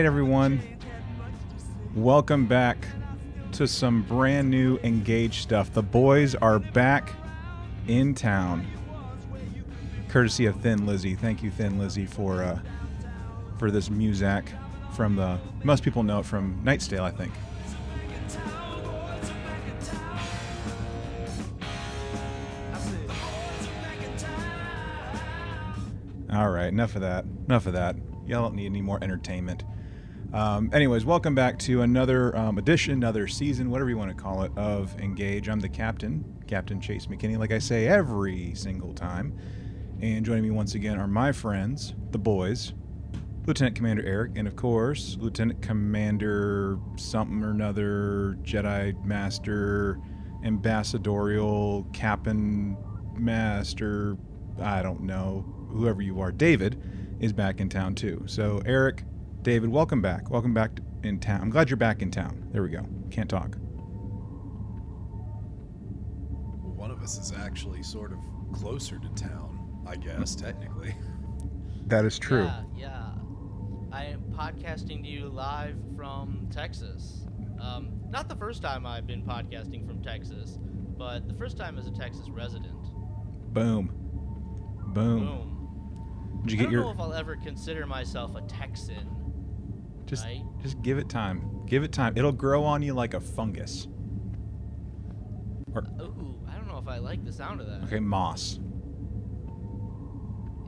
Right, everyone. Welcome back to some brand new engaged stuff. The boys are back in town, courtesy of Thin Lizzy. Thank you, Thin Lizzy, for uh, for this muzak from the. Most people know it from Knight's Tale, I think. All right, enough of that. Enough of that. Y'all don't need any more entertainment. Um, anyways, welcome back to another um, edition, another season, whatever you want to call it, of Engage. I'm the captain, Captain Chase McKinney, like I say every single time. And joining me once again are my friends, the boys, Lieutenant Commander Eric, and of course, Lieutenant Commander something or another, Jedi Master, Ambassadorial, Captain Master, I don't know, whoever you are. David is back in town too. So, Eric, David, welcome back. Welcome back in town. I'm glad you're back in town. There we go. Can't talk. Well, one of us is actually sort of closer to town, I guess, technically. That is true. Yeah, yeah. I am podcasting to you live from Texas. Um, not the first time I've been podcasting from Texas, but the first time as a Texas resident. Boom. Boom. Boom. Did you I get don't your know if I'll ever consider myself a Texan. Just right? just give it time. Give it time. It'll grow on you like a fungus. Or Ooh, I don't know if I like the sound of that. okay, moss.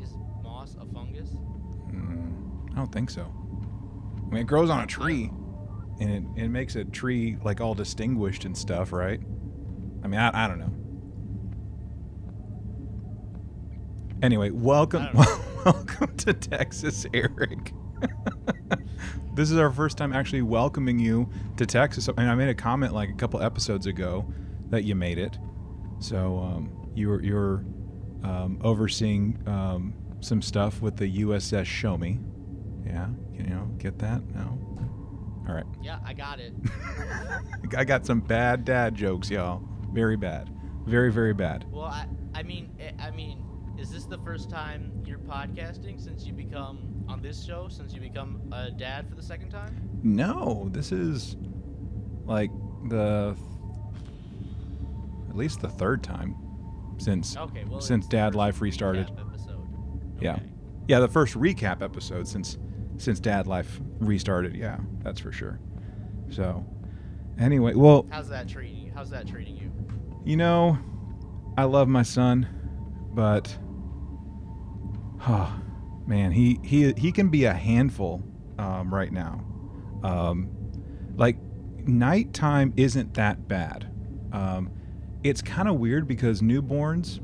Is moss a fungus? Mm, I don't think so. I mean, it grows on a tree, and it, it makes a tree like all distinguished and stuff, right? I mean, I, I don't know. Anyway, welcome, welcome to Texas, Eric. this is our first time actually welcoming you to Texas. And I made a comment like a couple episodes ago that you made it. So um, you're you're um, overseeing um, some stuff with the USS Show Me. Yeah, you know, get that? No. All right. Yeah, I got it. I got some bad dad jokes, y'all. Very bad. Very very bad. well, I, I mean, eh, I mean, is this the first time you're podcasting since you become on this show? Since you become a dad for the second time? No, this is like the at least the third time since Okay, well, since Dad Life restarted. Episode. Yeah. Okay. Yeah, the first recap episode since since Dad Life restarted. Yeah, that's for sure. So, anyway, well, How's that treating you? How's that treating you? you know, I love my son, but oh, man, he he he can be a handful um, right now. Um, like nighttime isn't that bad. Um, it's kind of weird because newborns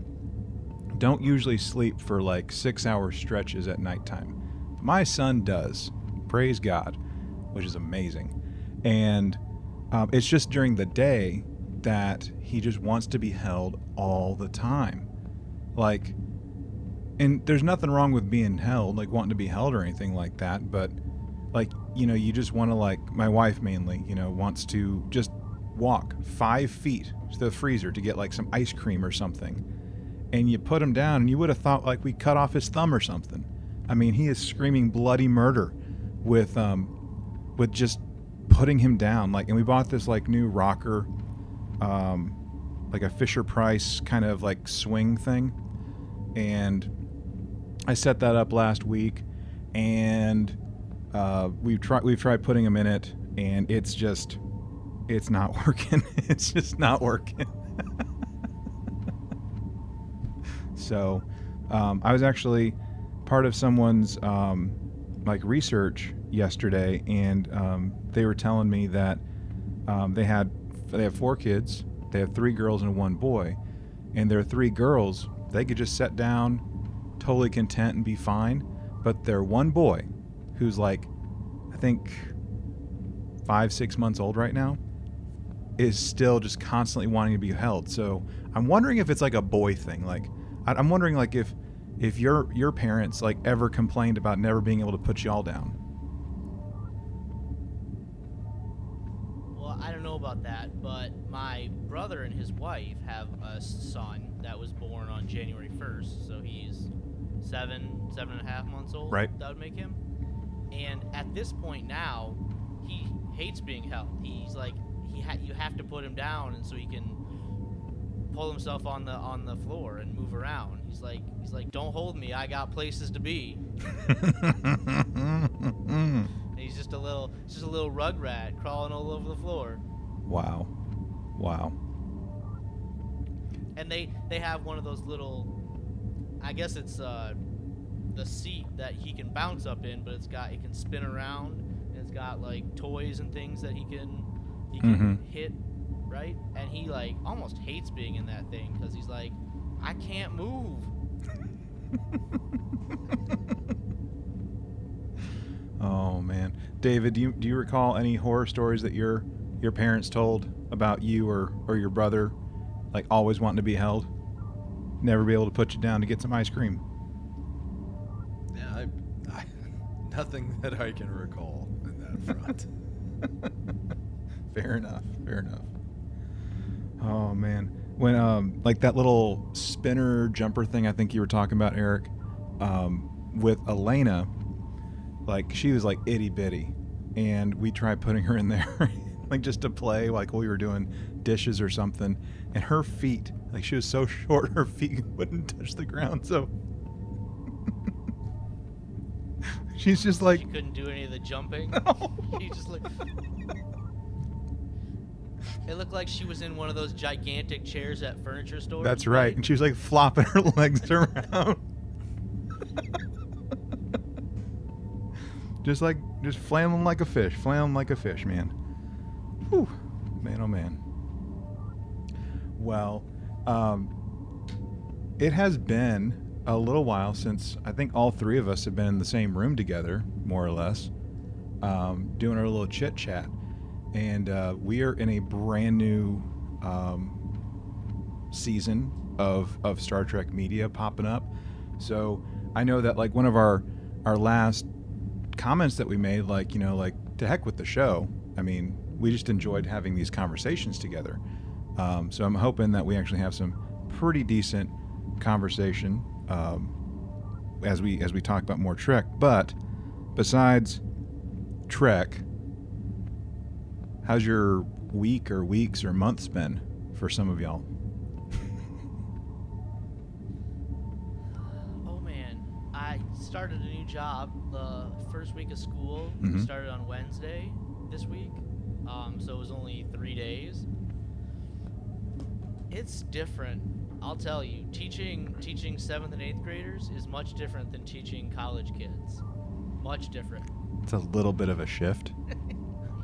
don't usually sleep for like six hour stretches at nighttime. My son does. Praise God, which is amazing. And um, it's just during the day that he just wants to be held all the time. Like, and there's nothing wrong with being held, like wanting to be held or anything like that. But, like, you know, you just want to, like, my wife mainly, you know, wants to just walk five feet to the freezer to get like some ice cream or something. And you put him down, and you would have thought like we cut off his thumb or something. I mean, he is screaming bloody murder with um with just putting him down. Like, and we bought this like new rocker, um, like a Fisher Price kind of like swing thing, and I set that up last week, and uh, we've tried we've tried putting them in it, and it's just it's not working. it's just not working. so, um, I was actually part of someone's um, like research yesterday, and um, they were telling me that um, they had they have four kids. They have three girls and one boy, and their three girls they could just sit down, totally content and be fine. But their one boy, who's like, I think five six months old right now, is still just constantly wanting to be held. So I'm wondering if it's like a boy thing. Like I'm wondering like if if your your parents like ever complained about never being able to put y'all down. Well, I don't know about that, but my brother and his wife have a son that was born on January 1st, so he's seven, seven and a half months old. Right. That would make him. and at this point now, he hates being held. He's like he ha- you have to put him down, and so he can pull himself on the on the floor and move around. He's like he's like, don't hold me. I got places to be. He's just a little just a little rug rat crawling all over the floor. wow. Wow. and they they have one of those little i guess it's uh the seat that he can bounce up in but it's got it can spin around and it's got like toys and things that he can he can Mhm. hit right? And he like almost hates being in that thing because he's like i can't move. Oh man, David, do you do you recall any horror stories that your your parents told about you or or your brother, like always wanting to be held, never be able to put you down to get some ice cream? Yeah, I, I, nothing that I can recall in that front. fair enough. Fair enough. Oh man, when um like that little spinner jumper thing I think you were talking about, Eric, um, with Elena, like she was like itty bitty, and we tried putting her in there, like just to play, like we were doing dishes or something, and her feet, like she was so short, her feet wouldn't touch the ground, so. She's just like she couldn't do any of the jumping she just like it looked like she was in one of those gigantic chairs at furniture stores That's right. And she was like flopping her legs around. just like, just flailing like a fish, flailing like a fish, man. Whew. Man, oh man. Well, um, it has been a little while since I think all three of us have been in the same room together, more or less, um, doing our little chit chat. And uh, we are in a brand new um, season of, of Star Trek media popping up. So I know that like one of our our last comments that we made, like you know, like to heck with the show. I mean, we just enjoyed having these conversations together. Um, so I'm hoping that we actually have some pretty decent conversation um, as we as we talk about more Trek. But besides Trek, how's your week or weeks or months been for some of y'all? Oh man, I started a new job the first week of school. Mhm. Started on Wednesday this week, um, so it was only three days. It's different. I'll tell you, teaching teaching seventh and eighth graders is much different than teaching college kids. Much different. It's a little bit of a shift.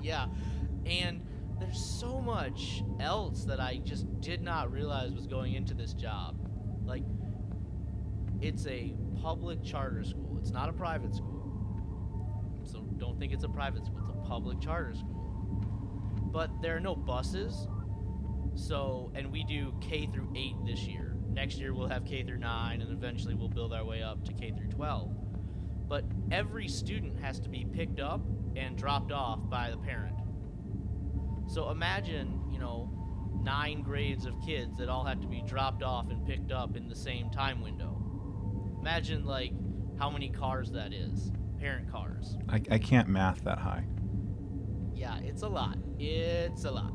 Yeah, and there's so much else that I just did not realize was going into this job. Like, it's a public charter school. It's not a private school. So don't think it's a private school. It's a public charter school. But there are no buses. So, and we do K through 8 this year. Next year we'll have K through 9 and eventually we'll build our way up to K through 12. But every student has to be picked up and dropped off by the parent. So imagine, you know, nine grades of kids that all had to be dropped off and picked up in the same time window. Imagine like how many cars that is, parent cars. I, I can't math that high. Yeah, it's a lot. It's a lot.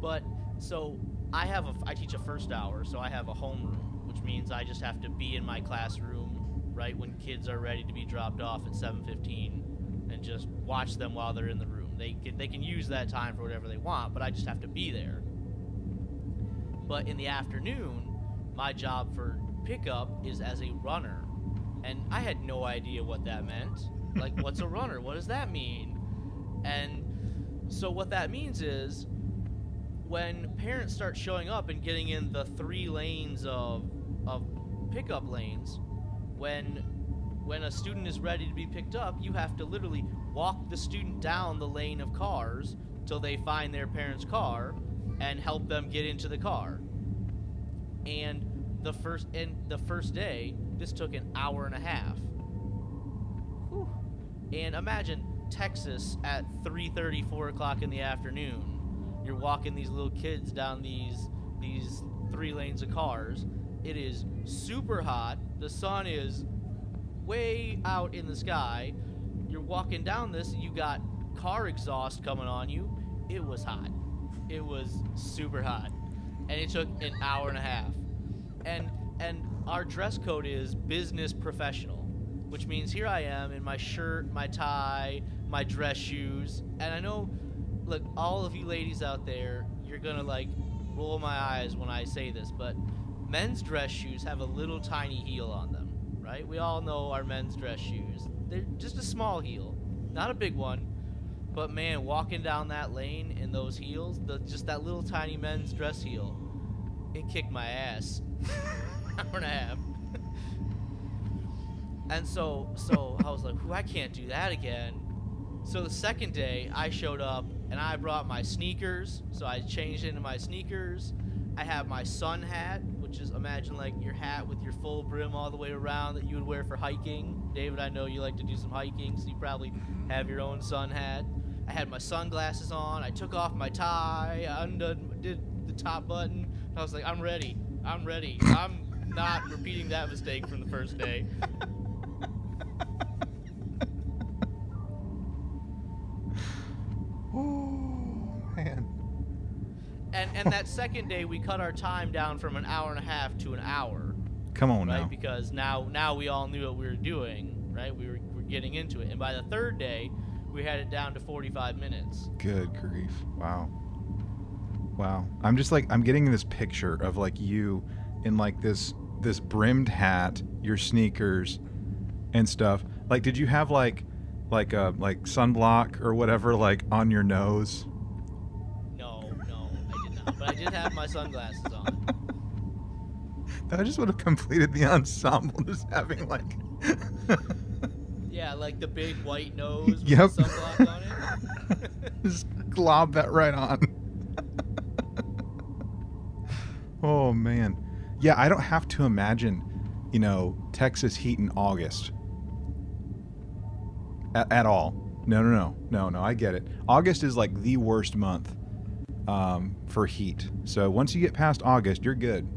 But so I have a I teach a first hour, so I have a homeroom, which means I just have to be in my classroom right when kids are ready to be dropped off at 7:15 and just watch them while they're in the room. They can they can use that time for whatever they want, but I just have to be there. But in the afternoon, my job for pickup is as a runner. And I had no idea what that meant. Like what's a runner? What does that mean? And so what that means is when parents start showing up and getting in the three lanes of of pickup lanes, when when a student is ready to be picked up, you have to literally walk the student down the lane of cars till they find their parent's car and help them get into the car. And the first and the first day, this took an hour and a half. Whew. And imagine Texas at 3:30, 4 o'clock in the afternoon. You're walking these little kids down these these three lanes of cars. It is super hot. The sun is way out in the sky. You're walking down this, and you got car exhaust coming on you. It was hot. It was super hot, and it took an hour and a half. And and our dress code is business professional, which means here I am in my shirt, my tie, my dress shoes, and I know, look, all of you ladies out there, you're gonna like roll my eyes when I say this, but men's dress shoes have a little tiny heel on them, right? We all know our men's dress shoes. They're just a small heel, not a big one. But man, walking down that lane in those heels, the, just that little tiny men's dress heel, it kicked my ass. Hour and a half. and so, so I was like, "Whew, I can't do that again." So the second day, I showed up and I brought my sneakers. So I changed into my sneakers. I have my sun hat, which is imagine like your hat with your full brim all the way around that you would wear for hiking. David, I know you like to do some hiking, so you probably have your own sun hat. I had my sunglasses on. I took off my tie. I undid did the top button. I was like, I'm ready. I'm ready. I'm not repeating that mistake from the first day. And that second day we cut our time down from an hour and a half to an hour, Come on right? now. Because now now we all knew what we were doing, right? We were, were getting into it. And by the third day, we had it down to 45 minutes. Good grief. Wow. Wow. I'm just like I'm getting this picture of like you in like this this brimmed hat, your sneakers and stuff. Like did you have like like uh like sunblock or whatever like on your nose? Have my sunglasses on. I just would have completed the ensemble just having like Yeah, like the big white nose with Yep. the sunblock on it. just glob that right on. oh man. Yeah, I don't have to imagine, you know, Texas heat in August. At, at all. No, no, no. No, no, I get it. August is like the worst month um, for heat. So once you get past August, you're good.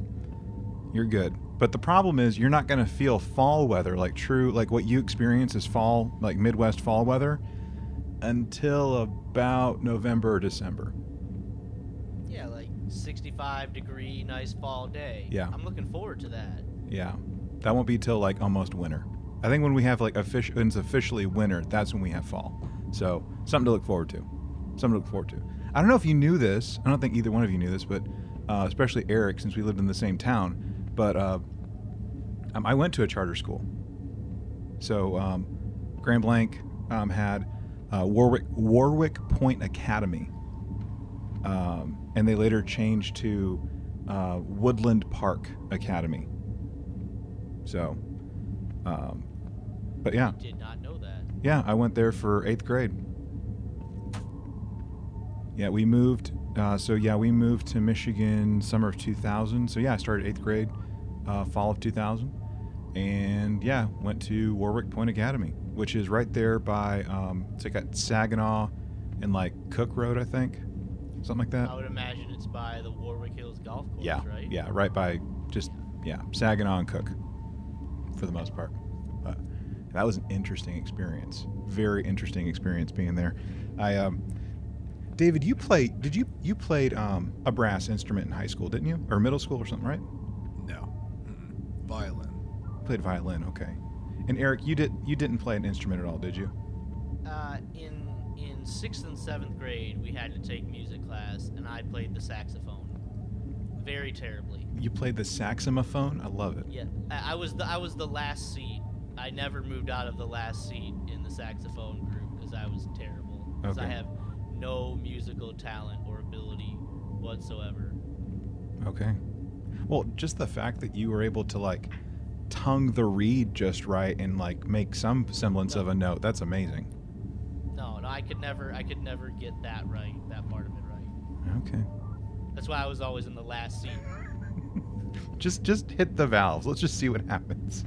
You're good. But the problem is you're not going to feel fall weather like true like what you experience is fall like Midwest fall weather until about November or December. Yeah, like 65 degree, nice fall day. Yeah. I'm looking forward to that. Yeah. That won't be till like almost winter. I think when we have like official when it's officially winter, that's when we have fall. So something to look forward to. Something to look forward to. I don't know if you knew this. I don't think either one of you knew this, but uh, especially Eric, since we lived in the same town. But uh, um, I went to a charter school. So um, Grand Blanc um, had uh, Warwick Warwick Point Academy, um, and they later changed to uh, Woodland Park Academy. So, um, but yeah, Did not know that. yeah, I went there for eighth grade. Yeah, we moved. Uh, so yeah, we moved to Michigan summer of 2000. So yeah, I started eighth grade, uh, fall of 2000, and yeah, went to Warwick Point Academy, which is right there by um, it's like at Saginaw and like Cook Road, I think, something like that. I would imagine it's by the Warwick Hills Golf Course, Yeah, right? yeah, right by just yeah Saginaw and Cook, for the most part. But that was an interesting experience. Very interesting experience being there. I um, David, you played? Did you you played um, a brass instrument in high school, didn't you, or middle school or something, right? No. Mm-mm. Violin. Played violin, okay. And Eric, you did you didn't play an instrument at all, did you? Uh, in in sixth and seventh grade, we had to take music class, and I played the saxophone, very terribly. You played the saxophone. I love it. Yeah, I, I was the I was the last seat. I never moved out of the last seat in the saxophone group because I was terrible. Because I Okay. have no musical talent or ability whatsoever. Okay. Well, just the fact that you were able to like tongue the reed just right and like make some semblance of a note, that's amazing. No, no, I could never I could never get that right, that part of it right. Okay. That's why I was always in the last seat. just just hit the valves. Let's just see what happens.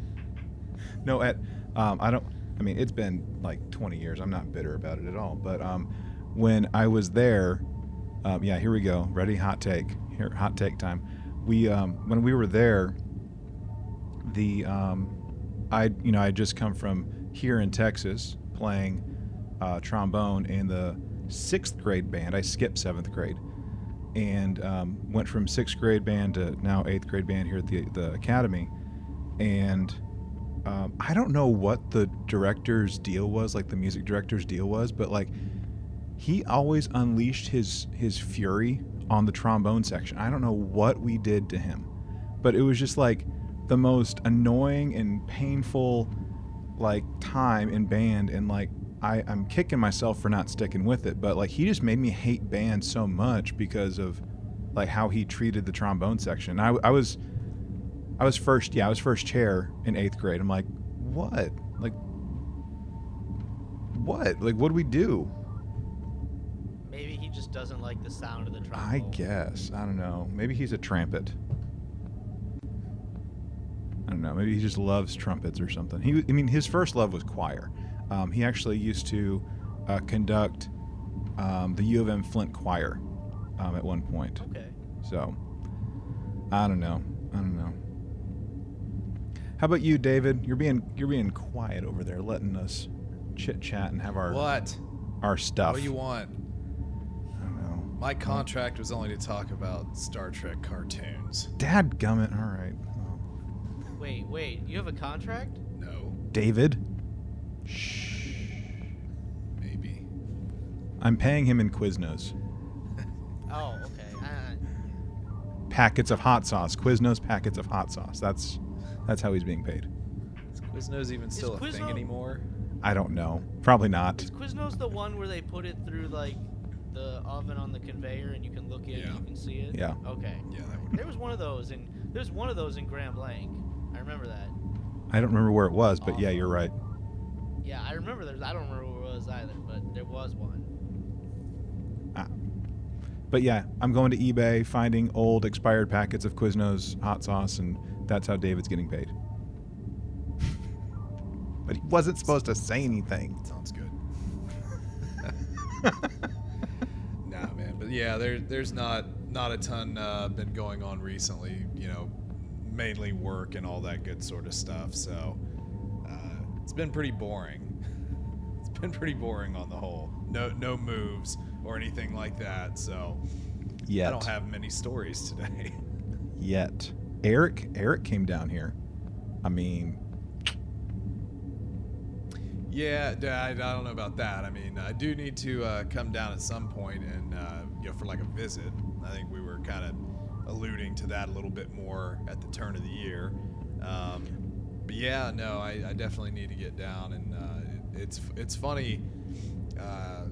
No, at um, I don't. I mean, it's been like 20 years. I'm not bitter about it at all. But um, when I was there, um, yeah, here we go. Ready? Hot take. Here, hot take time. We um, when we were there, the um, I you know I just come from here in Texas playing uh, trombone in the sixth grade band. I skipped seventh grade and um, went from sixth grade band to now eighth grade band here at the, the academy. And um, I don't know what the director's deal was, like the music director's deal was, but like he always unleashed his his fury on the trombone section. I don't know what we did to him, but it was just like the most annoying and painful like time in band and like I, I'm kicking myself for not sticking with it, but like he just made me hate band so much because of like how he treated the trombone section. I, I was I was first yeah, I was first chair in eighth grade. I'm like, what? Like what? Like what do we do? Maybe he just doesn't like the sound of the trombone. I guess. I don't know. Maybe he's a trumpet. I don't know. Maybe he just loves trumpets or something. He, I mean, his first love was choir. Um, he actually used to uh, conduct um, the U of M Flint choir um, at one point. Okay. So, I don't know. I don't know. How about you, David? You're being you're being quiet over there, letting us chit chat and have our What? our stuff. What do you want? I don't know. My contract was only to talk about Star Trek cartoons. Dad gummit. All right. Well, Wait, wait. You have a contract? No, David. Shh. maybe. I'm paying him in Quiznos. Oh, okay. Uh, Packets of hot sauce. Quiznos packets of hot sauce. That's that's how he's being paid. Is Quiznos even still a thing anymore? I don't know. Probably not. is Quiznos the one where they put it through like the oven on the conveyor and you can look in Yeah. and you can see it? Yeah. Okay. Yeah, that would. There was one of those in there's one of those in Grand Blanc. I remember that. I don't remember where it was, but yeah, you're right. Yeah, I remember there's I don't remember where it was either, but there was one. Ah. But yeah, I'm going to eBay, finding old expired packets of Quiznos hot sauce, and that's how David's getting paid. but he wasn't supposed to say anything. Sounds good. nah, man. But yeah, there, there's not not a ton uh, been going on recently. You know, mainly work and all that good sort of stuff. So uh, it's been pretty boring. It's been pretty boring on the whole. No no moves or anything like that. So Yet. I don't have many stories today. Yet. Eric, Eric came down here. I mean, Yeah, I don't know about that. I mean, I do need to uh, come down at some point and uh, you know for like a visit. I think we were kind of alluding to that a little bit more at the turn of the year. Um, but yeah, no, I, I definitely need to get down, and uh, it, it's it's funny uh,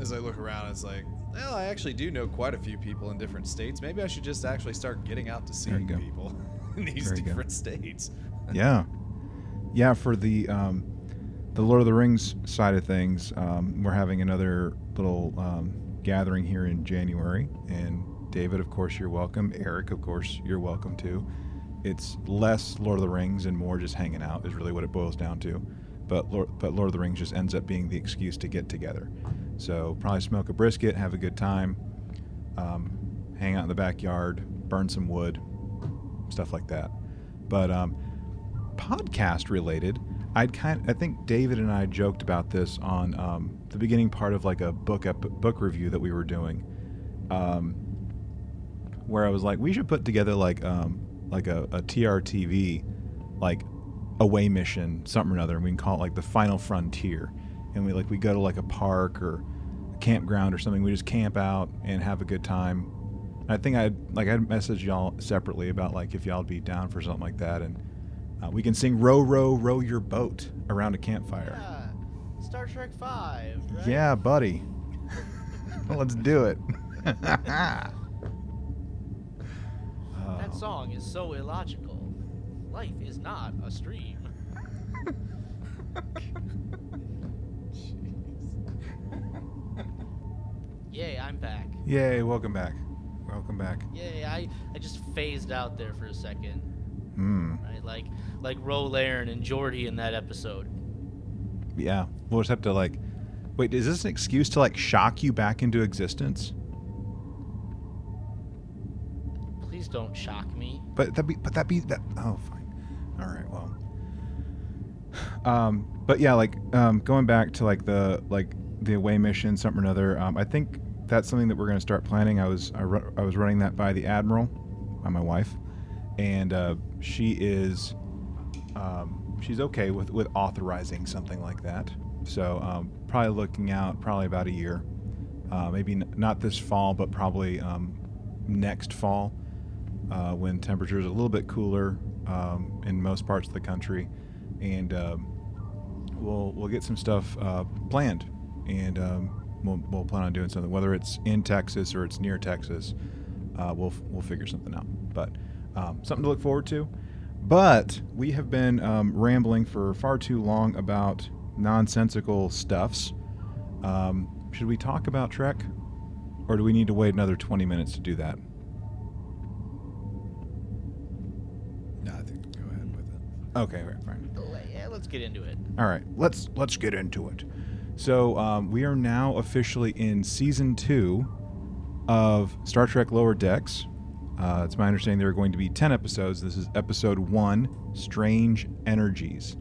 as I look around. It's like, well, I actually do know quite a few people in different states. Maybe I should just actually start getting out to seeing people in these you go. different states. yeah, yeah. For the um, the Lord of the Rings side of things, um, we're having another little um, gathering here in January, and David, of course, you're welcome. Eric, of course, you're welcome too. It's less Lord of the Rings and more just hanging out is really what it boils down to. But Lord, but Lord of the Rings just ends up being the excuse to get together. So probably smoke a brisket, have a good time, um, hang out in the backyard, burn some wood, stuff like that. But um, podcast related, I'd kind I think David and I joked about this on um, the beginning part of like a book ep- book review that we were doing, um, where I was like, we should put together like um, like a, a TRTV, like away mission, something or another, and we can call it like the Final Frontier, and we like we go to like a park or a campground or something. We just camp out and have a good time. I think I'd like I'd message y'all separately about like if y'all'd be down for something like that, and uh, we can sing "Row, row, row your boat" around a campfire. Yeah. Star Trek Five. Right? Yeah, buddy. Let's do it. That song is so illogical. Life is not a stream. Yay, I'm back. Yay! Welcome back. Welcome back. Yay, I, I just phased out there for a second. Hmm. Right? Like like Ro Laren and Geordi in that episode. Yeah. We'll just have to like. Wait, is this an excuse to like shock you back into existence? Please don't shock me. But that be. But that be that. Oh, fine. All right. Well. Um, but yeah, like um, going back to like the like the away mission, something or another. Um, I think that's something that we're going to start planning. I was I, ru- I was running that by the admiral, by my wife, and uh, she is um, she's okay with with authorizing something like that. So um, probably looking out probably about a year, uh, maybe n- not this fall, but probably um, next fall uh, when temperatures are a little bit cooler um, in most parts of the country, and um, we'll we'll get some stuff uh, planned, and um, we'll, we'll plan on doing something. Whether it's in Texas or it's near Texas, uh, we'll we'll figure something out. But um, something to look forward to. But we have been um, rambling for far too long about nonsensical stuffs. Um, should we talk about Trek, or do we need to wait another 20 minutes to do that? No, I think go ahead with it. Okay, all right, fine. Yeah, let's get into it. All right, let's let's get into it. So um, we are now officially in season two of Star Trek Lower Decks. Uh, it's my understanding there are going to be ten episodes. This is episode one, Strange Energies.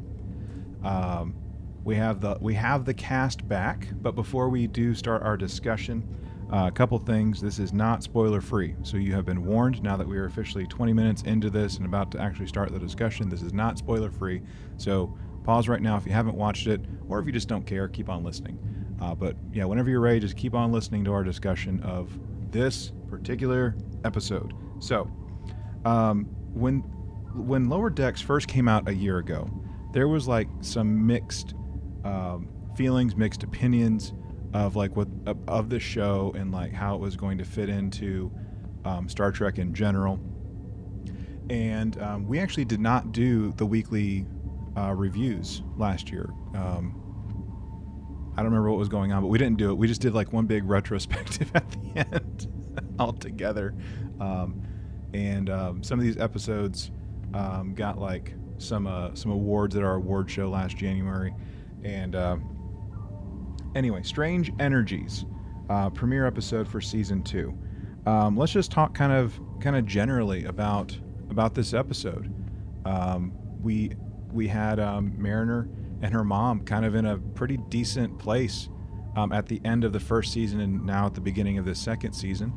Um, we have the we have the cast back, but before we do start our discussion, uh, a couple things. This is not spoiler free, so you have been warned. Now that we are officially 20 minutes into this and about to actually start the discussion, this is not spoiler free. So pause right now if you haven't watched it, or if you just don't care, keep on listening. Uh, but yeah, whenever you're ready, just keep on listening to our discussion of this particular episode. So, um, when when Lower Decks first came out a year ago, there was like some mixed um, feelings, mixed opinions of like what of, the show and like how it was going to fit into um, Star Trek in general. And um, we actually did not do the weekly uh, reviews last year. Um, I don't remember what was going on, but we didn't do it. We just did like one big retrospective at the end all together. Um, and um, some of these episodes um, got like some uh, some awards at our award show last January. And uh, anyway, Strange Energies, uh, premiere episode for season two. Um, let's just talk kind of kind of generally about about this episode. Um, we we had um, Mariner and her mom kind of in a pretty decent place um, at the end of the first season and now at the beginning of the second season.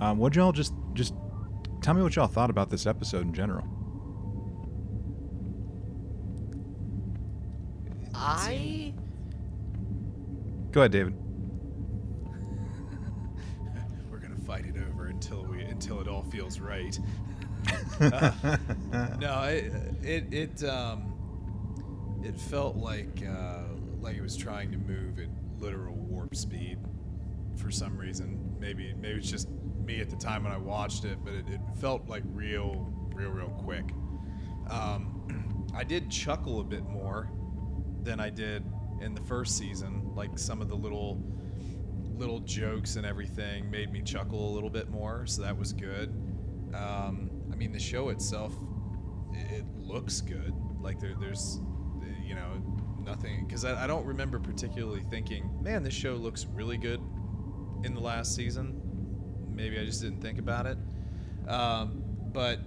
Um, what y'all just just tell me what y'all thought about this episode in general? I Go ahead, David. We're gonna fight it over until we until it all feels right. Uh, no, it it it um it felt like uh, like it was trying to move at literal warp speed for some reason. Maybe maybe it's just me at the time when I watched it, but it, it felt like real real real quick. Um, I did chuckle a bit more than I did in the first season. Like some of the little little jokes and everything made me chuckle a little bit more, so that was good. Um, I mean, the show itself, it, looks good. Like there, there's, you know, nothing because I, I don't remember particularly thinking, man, this show looks really good in the last season. Maybe I just didn't think about it. Um, but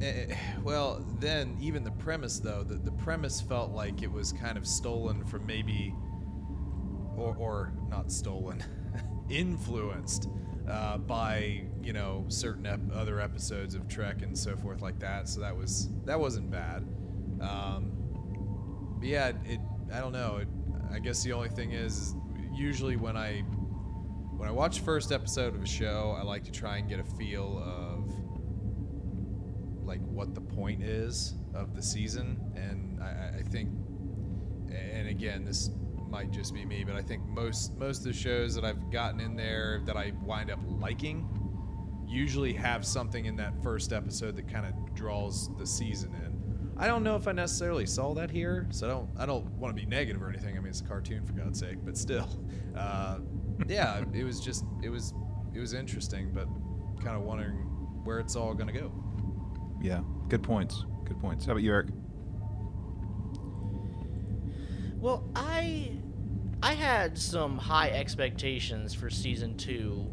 Eh, well, then even the premise though, the, the premise felt like it was kind of stolen from maybe, or, or not stolen, influenced uh, by you know certain ep- other episodes of Trek and so forth like that. So that was that wasn't bad. Um, but yeah, it I don't know. It, I guess the only thing is usually when I when I watch first episode of a show, I like to try and get a feel of like what the point is of the season, and I, I think, and again, this might just be me, but I think most most of the shows that I've gotten in there that I wind up liking usually have something in that first episode that kind of draws the season in. I don't know if I necessarily saw that here, so I don't I don't want to be negative or anything. I mean, it's a cartoon for God's sake, but still, uh, yeah, it was just it was it was interesting, but kind of wondering where it's all gonna go. Yeah, good points. Good points. How about you, Eric? well, I I had some high expectations for season two,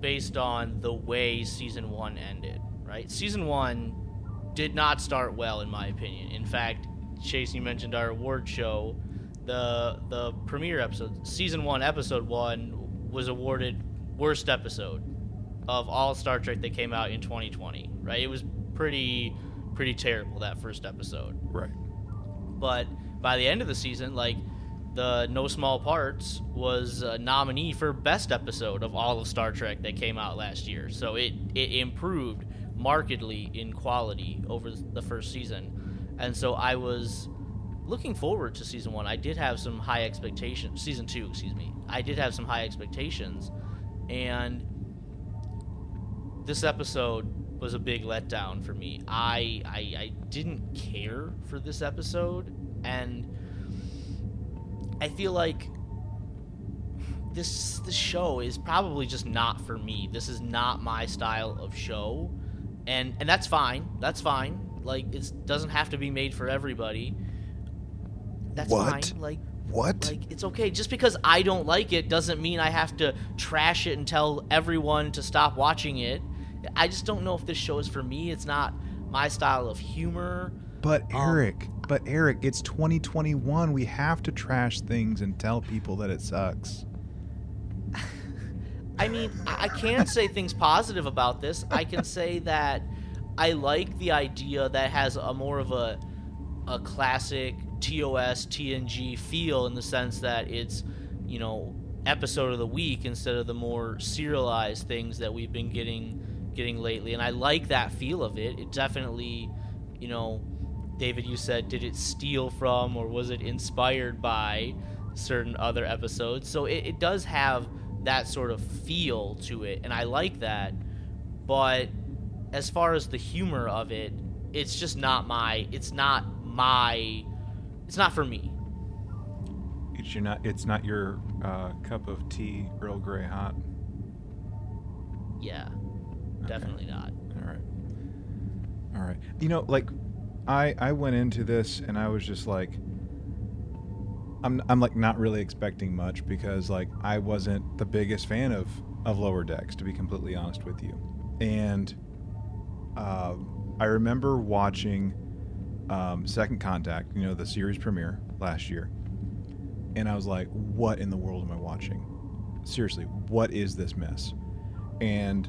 based on the way season one ended. Right, season one did not start well, in my opinion. In fact, Chase, you mentioned our award show. The the premiere episode, season one, episode one, was awarded worst episode of all Star Trek that came out in 2020. Right? It was pretty pretty terrible that first episode. Right. But by the end of the season, like the No Small Parts was a nominee for best episode of all of Star Trek that came out last year. So it it improved markedly in quality over the first season. And so I was looking forward to season 1. I did have some high expectations. Season 2, excuse me. I did have some high expectations and this episode was a big letdown for me. I, I I didn't care for this episode, and I feel like this this show is probably just not for me. This is not my style of show, and and that's fine. That's fine. Like it doesn't have to be made for everybody. That's What? fine. Like What? like it's okay. Just because I don't like it doesn't mean I have to trash it and tell everyone to stop watching it. I just don't know if this show is for me. It's not my style of humor. but um, Eric, but Eric, it's 2021. We have to trash things and tell people that it sucks. I mean, I I can say things positive about this. I can say that I like the idea that has a more of a a classic TOS TNG feel in the sense that it's, you know, episode of the week instead of the more serialized things that we've been getting getting lately. And I like that feel of it. It definitely, you know, David, you said, did it steal from or was it inspired by certain other episodes? So it, it does have that sort of feel to it, and I like that. But as far as the humor of it, it's just not my. It's not my. It's not for me. It's your not. It's not your uh, cup of tea, Earl Grey hot. Yeah, Okay. definitely not. All right. All right. You know, like I I went into this and I was just like I'm I'm like not really expecting much because like I wasn't the biggest fan of of Lower Decks to be completely honest with you. And uh, I remember watching um, Second Contact, you know, the series premiere last year. And I was like, what in the world am I watching? Seriously, what is this mess? And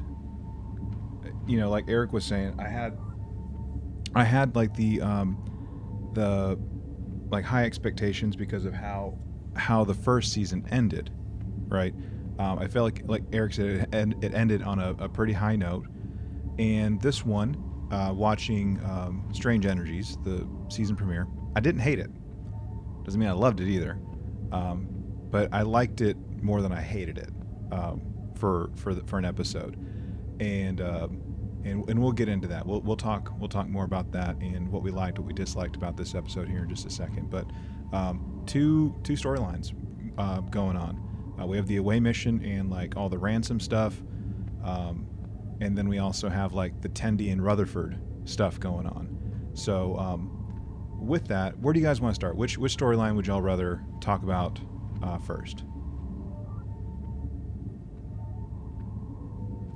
you know, like Eric was saying, I had I had like the um the like high expectations because of how how the first season ended, right? Um, I felt like like Eric said, it, it ended on a, a pretty high note, and this one, uh, watching um, Strange Energies, the season premiere, I didn't hate it. Doesn't mean I loved it either, um, but I liked it more than I hated it um, for for the, for an episode, and. Um, and, and we'll get into that. We'll, we'll talk we'll talk more about that and what we liked, what we disliked about this episode here in just a second. But um, two two storylines uh, going on. Uh, we have the away mission and like all the ransom stuff, um, and then we also have like the Tendi and Rutherford stuff going on. So um, with that, where do you guys want to start? Which which storyline would y'all rather talk about uh, first?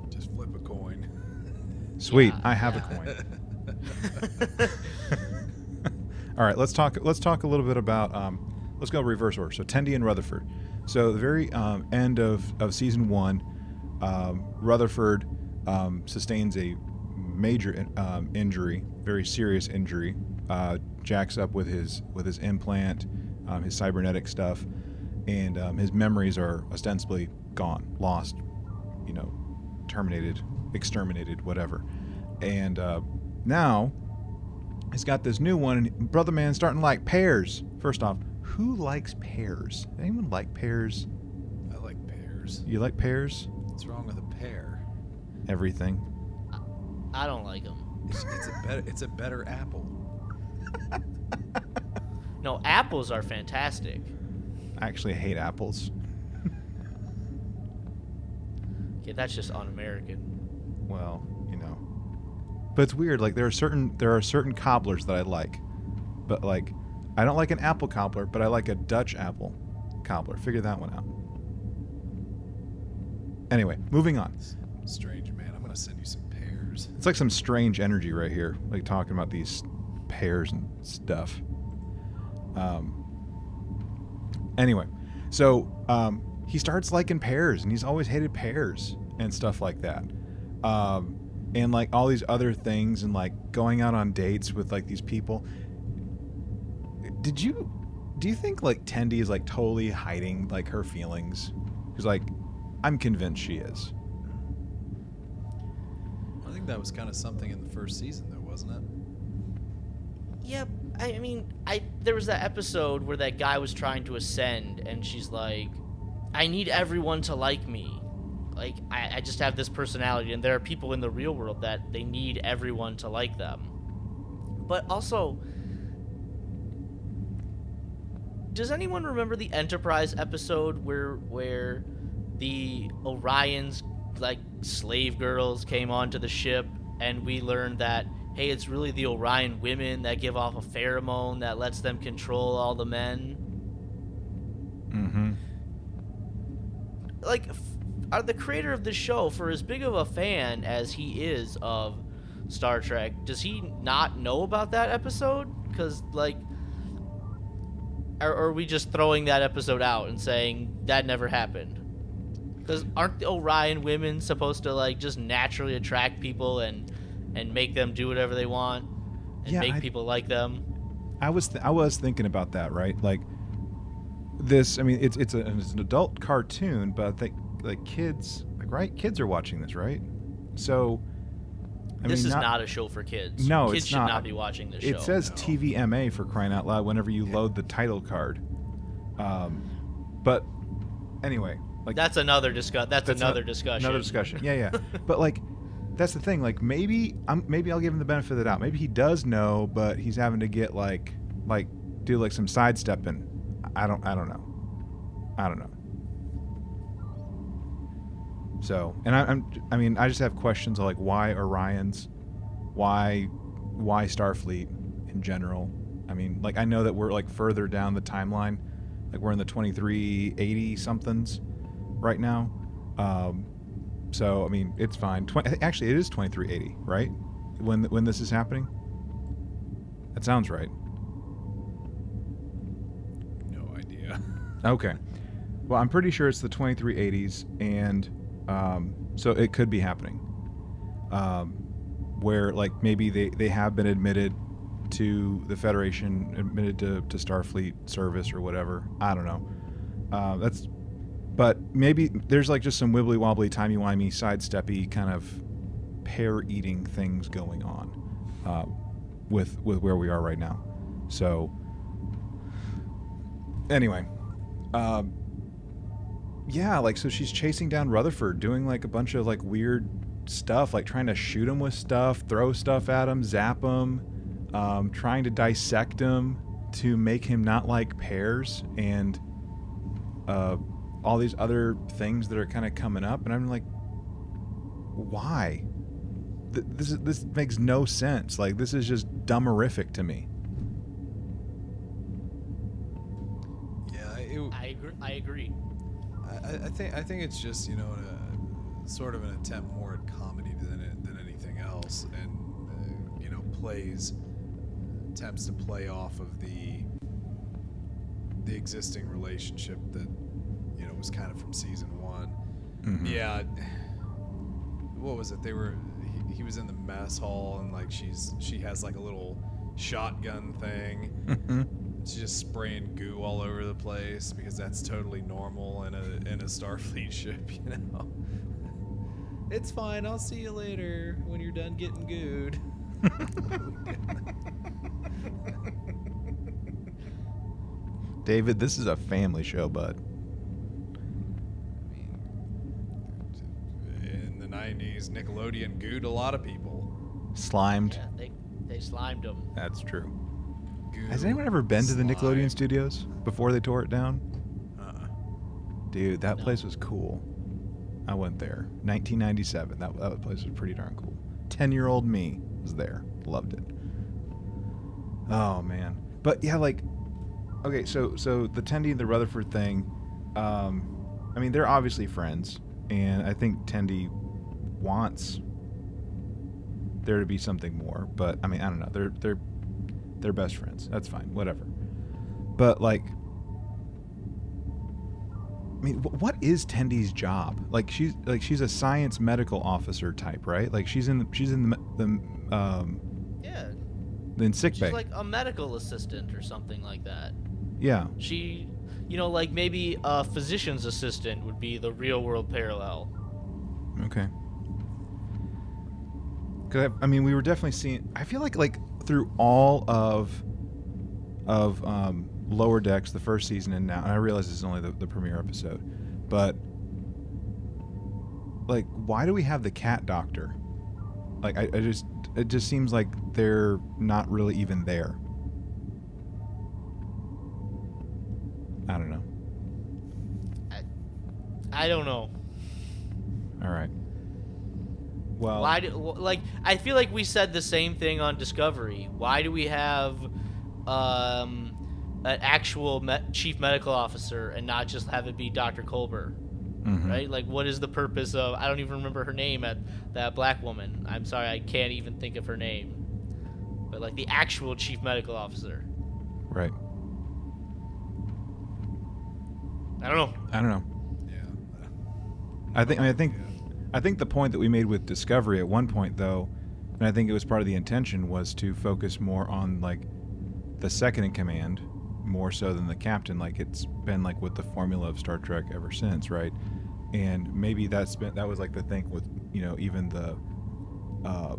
Just flip a coin. Sweet, Yeah, I have yeah. a coin. All right, let's talk. Let's talk a little bit about. Um, let's go reverse order. So Tendi and Rutherford. So the very um, end of, of season one, um, Rutherford um, sustains a major in- um, injury, very serious injury. Uh, jacks up with his with his implant, um, his cybernetic stuff, and um, his memories are ostensibly gone, lost, you know, terminated, exterminated, whatever. And uh, now he's got this new one, and Brother man starting to like pears. First off, who likes pears? Anyone like pears? I like pears. You like pears? Everything. I don't like them. It's, it's a better. It's a better apple. No, apples are fantastic. I actually hate apples. Okay, that's just un-American. Well, you know. But it's weird. Like there are certain there are certain cobblers that I like, but like I don't like an apple cobbler, but I like a Dutch apple cobbler. Figure that one out. Anyway, moving on. Strange man. I'm gonna send you some pears. It's like some strange energy right here, like talking about these pears and stuff. Um. Anyway, so um, he starts liking pears, and he's always hated pears and stuff like that. Um, and like all these other things, and like going out on dates with like these people. Did you? Do you think like Tendi is like totally hiding like her feelings? Because like, I'm convinced she is. That was kind of something in the first season, though, wasn't it? Yeah, I I mean, I there was that episode where that guy was trying to ascend, and she's like, "I need everyone to like me. Like, I, I just have this personality, and there are people in the real world that they need everyone to like them." But also, does anyone remember the Enterprise episode where where the Orions like slave girls came onto the ship and we learned that hey it's really the Orion women that give off a pheromone that lets them control all the men. Mm-hmm. like are the creator of the show for as big of a fan as he is of Star Trek does he not know about that episode? Cuz like are we just throwing that episode out and saying that never happened because aren't the Orion women supposed to like just naturally attract people and and make them do whatever they want and Yeah, make I- people like them I was th- I was thinking about that, right? Like this. I mean, it's it's, a, it's an adult cartoon, but I think like kids, like right, kids are watching this, right? So, I this mean, is not, a show for kids No, kids it's should not. not be watching this show. It show says no. TVMA for crying out loud whenever you load the title card. Um, but anyway, like that's another discuss that's, That's another ano- discussion Another discussion. Yeah, yeah. but like, that's the thing. Like, maybe I'm maybe I'll give him the benefit of the doubt. Maybe he does know, but he's having to get like like do like some sidestepping. I don't I don't know. I don't know. So, and I, I'm I mean I just have questions of like why Orion's, why why Starfleet in general. I mean, like I know that we're like further down the timeline, like we're in the 2380 somethings right now. Um, so I mean, it's fine. 20, actually, it is 2380, right? When when this is happening. That sounds right. No idea. Okay. Well, I'm pretty sure it's the 2380s, and um, so it could be happening. Um, where like maybe they, they have been admitted to the Federation, admitted to, to Starfleet service or whatever. I don't know. Uh, that's, but maybe there's like just some wibbly wobbly, timey wimey, sidesteppy kind of pear eating things going on uh, with with where we are right now. So anyway, um, yeah, like so she's chasing down Rutherford, doing like a bunch of like weird stuff, like trying to shoot him with stuff, throw stuff at him, zap him, um, trying to dissect him to make him not like pears, and uh, all these other things that are kind of coming up, and I'm like, why? Th- This is, this makes no sense. Like this is just dumberific to me. Yeah, it, I agree. I agree. I, I think I think it's just you know a, sort of an attempt more at comedy than it, than anything else, and uh, you know plays attempts to play off of the the existing relationship that you know was kind of from season one. Mhm. Yeah, what was it? They were he, he was in the mess hall and like she's she has like a little shotgun thing. She's just spraying goo all over the place because that's totally normal in a in a Starfleet ship, you know. It's fine. I'll see you later when you're done getting gooed. David, this is a family show, bud. In the '90s, Nickelodeon gooed a lot of people. Slimed. Yeah, they they slimed him. That's true. Goo, Has anyone ever been to the Nickelodeon studios before they tore it down? Uh-uh. Dude, that No. place was cool. I went there. 1997. That, that place was pretty darn cool. 10 year old me was there. Loved it. Oh, man. But yeah, like, okay, so so the Tendi and the Rutherford thing, um, I mean, they're obviously friends. And I think Tendi wants there to be something more. But I mean, I don't know. They're they're they're best friends. That's fine. Whatever. But like, I mean, wh- what is Tendi's job? Like she's like she's a science medical officer type, right? Like she's in the, she's in the, the um Yeah, in sick she's bay. like a medical assistant or something like that. yeah. She, you know, like maybe a physician's assistant would be the real world parallel. Okay. Cause I, I mean, we were definitely seeing. I feel like like through all of of um, Lower Decks, the first season, and now, and I realize this is only the, the premiere episode, but like, why do we have the cat doctor? Like, I, I just it just seems like they're not really even there. I don't know. I don't know. All right. Well, Why do like I feel like we said the same thing on Discovery. Why do we have um an actual me- chief medical officer and not just have it be Dr. Culber? mhm. Right? Like what is the purpose of I don't even remember her name at that black woman. I'm sorry, I can't even think of her name. But like the actual chief medical officer. Right. I don't know. I don't know. Yeah. I think I think I think the point that we made with Discovery at one point though, and I think it was part of the intention was to focus more on like the second in command more so than the captain like it's been like with the formula of Star Trek ever since, right? And maybe that's been that was like the thing with, you know, even the uh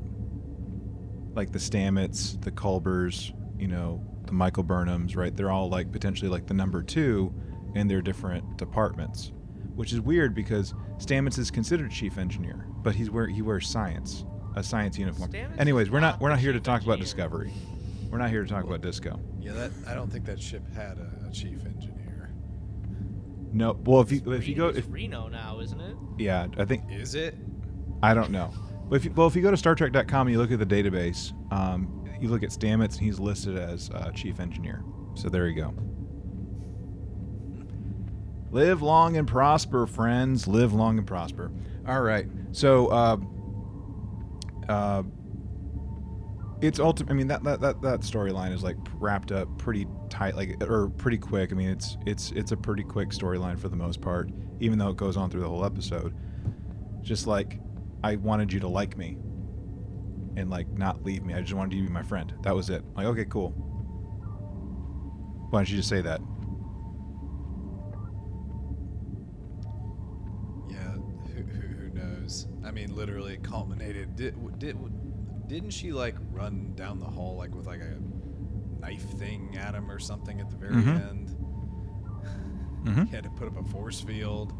like the Stamets, the Culbers, you know, the Michael Burnhams, right? They're all like potentially like the number 2 in their different departments which is weird because Stamets is considered chief engineer, but he's wear he wears science, a science uniform. Stamets Anyways, is we're not not we're not here to chief talk about. Discovery. We're not here to talk about Disco. Yeah, that I don't think that ship had a, a chief engineer. No, well if you if you go It's if Reno now, isn't it? yeah, I think Is it? I don't know. But if you, well if you go to StarTrek.com and you look at the database, um, you look at Stamets and he's listed as uh, chief engineer. So there you go. Live long and prosper, friends. Live long and prosper. All right. So, uh, uh, it's ultimate. I mean, that that that, that storyline is like wrapped up pretty tight, like or pretty quick. I mean, it's it's it's a pretty quick storyline for the most part, even though it goes on through the whole episode. Just like I wanted you to like me, and like not leave me. I just wanted you to be my friend. That was it. Like, okay, cool. Why don't you just say that? I mean, literally, it culminated. Did, did didn't she like run down the hall like with like a knife thing at him or something at the very Mhm. end? Mhm. He had to put up a force field.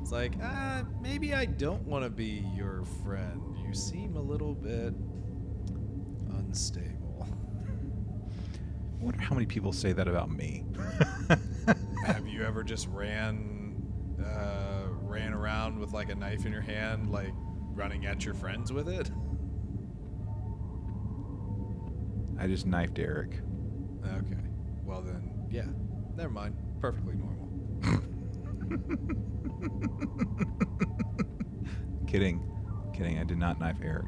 It's like, ah, maybe I don't want to be your friend. You seem a little bit unstable. I wonder how many people say that about me. Have you ever just ran, uh, ran around with like a knife in your hand, like running at your friends with it? I just knifed Eric. Okay. Well then, yeah. Never mind. Perfectly normal. kidding, kidding. I did not knife Eric.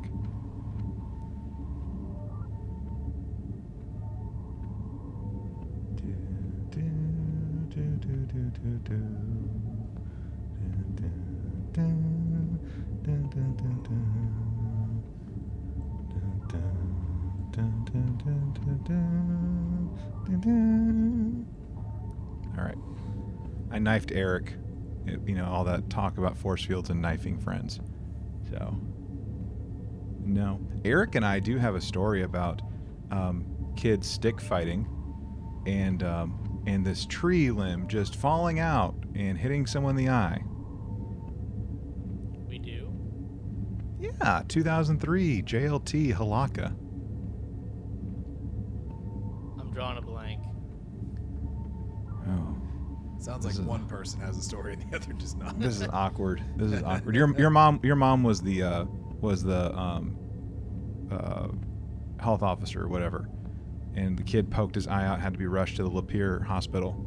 All right. I knifed Eric. It- you know, all that talk about force fields and knifing friends. So, no. Eric and I do have a story about um, kids stick fighting and um, and this tree limb just falling out and hitting someone in the eye. Yeah, 2003 JLT Halaka. I'm drawing a blank. Oh, Sounds This like is- one person has a story and the other does not. this is awkward. This is awkward. Your your mom your mom was the uh, was the um, uh, health officer or whatever, and the kid poked his eye out, had to be rushed to the Lapeer hospital.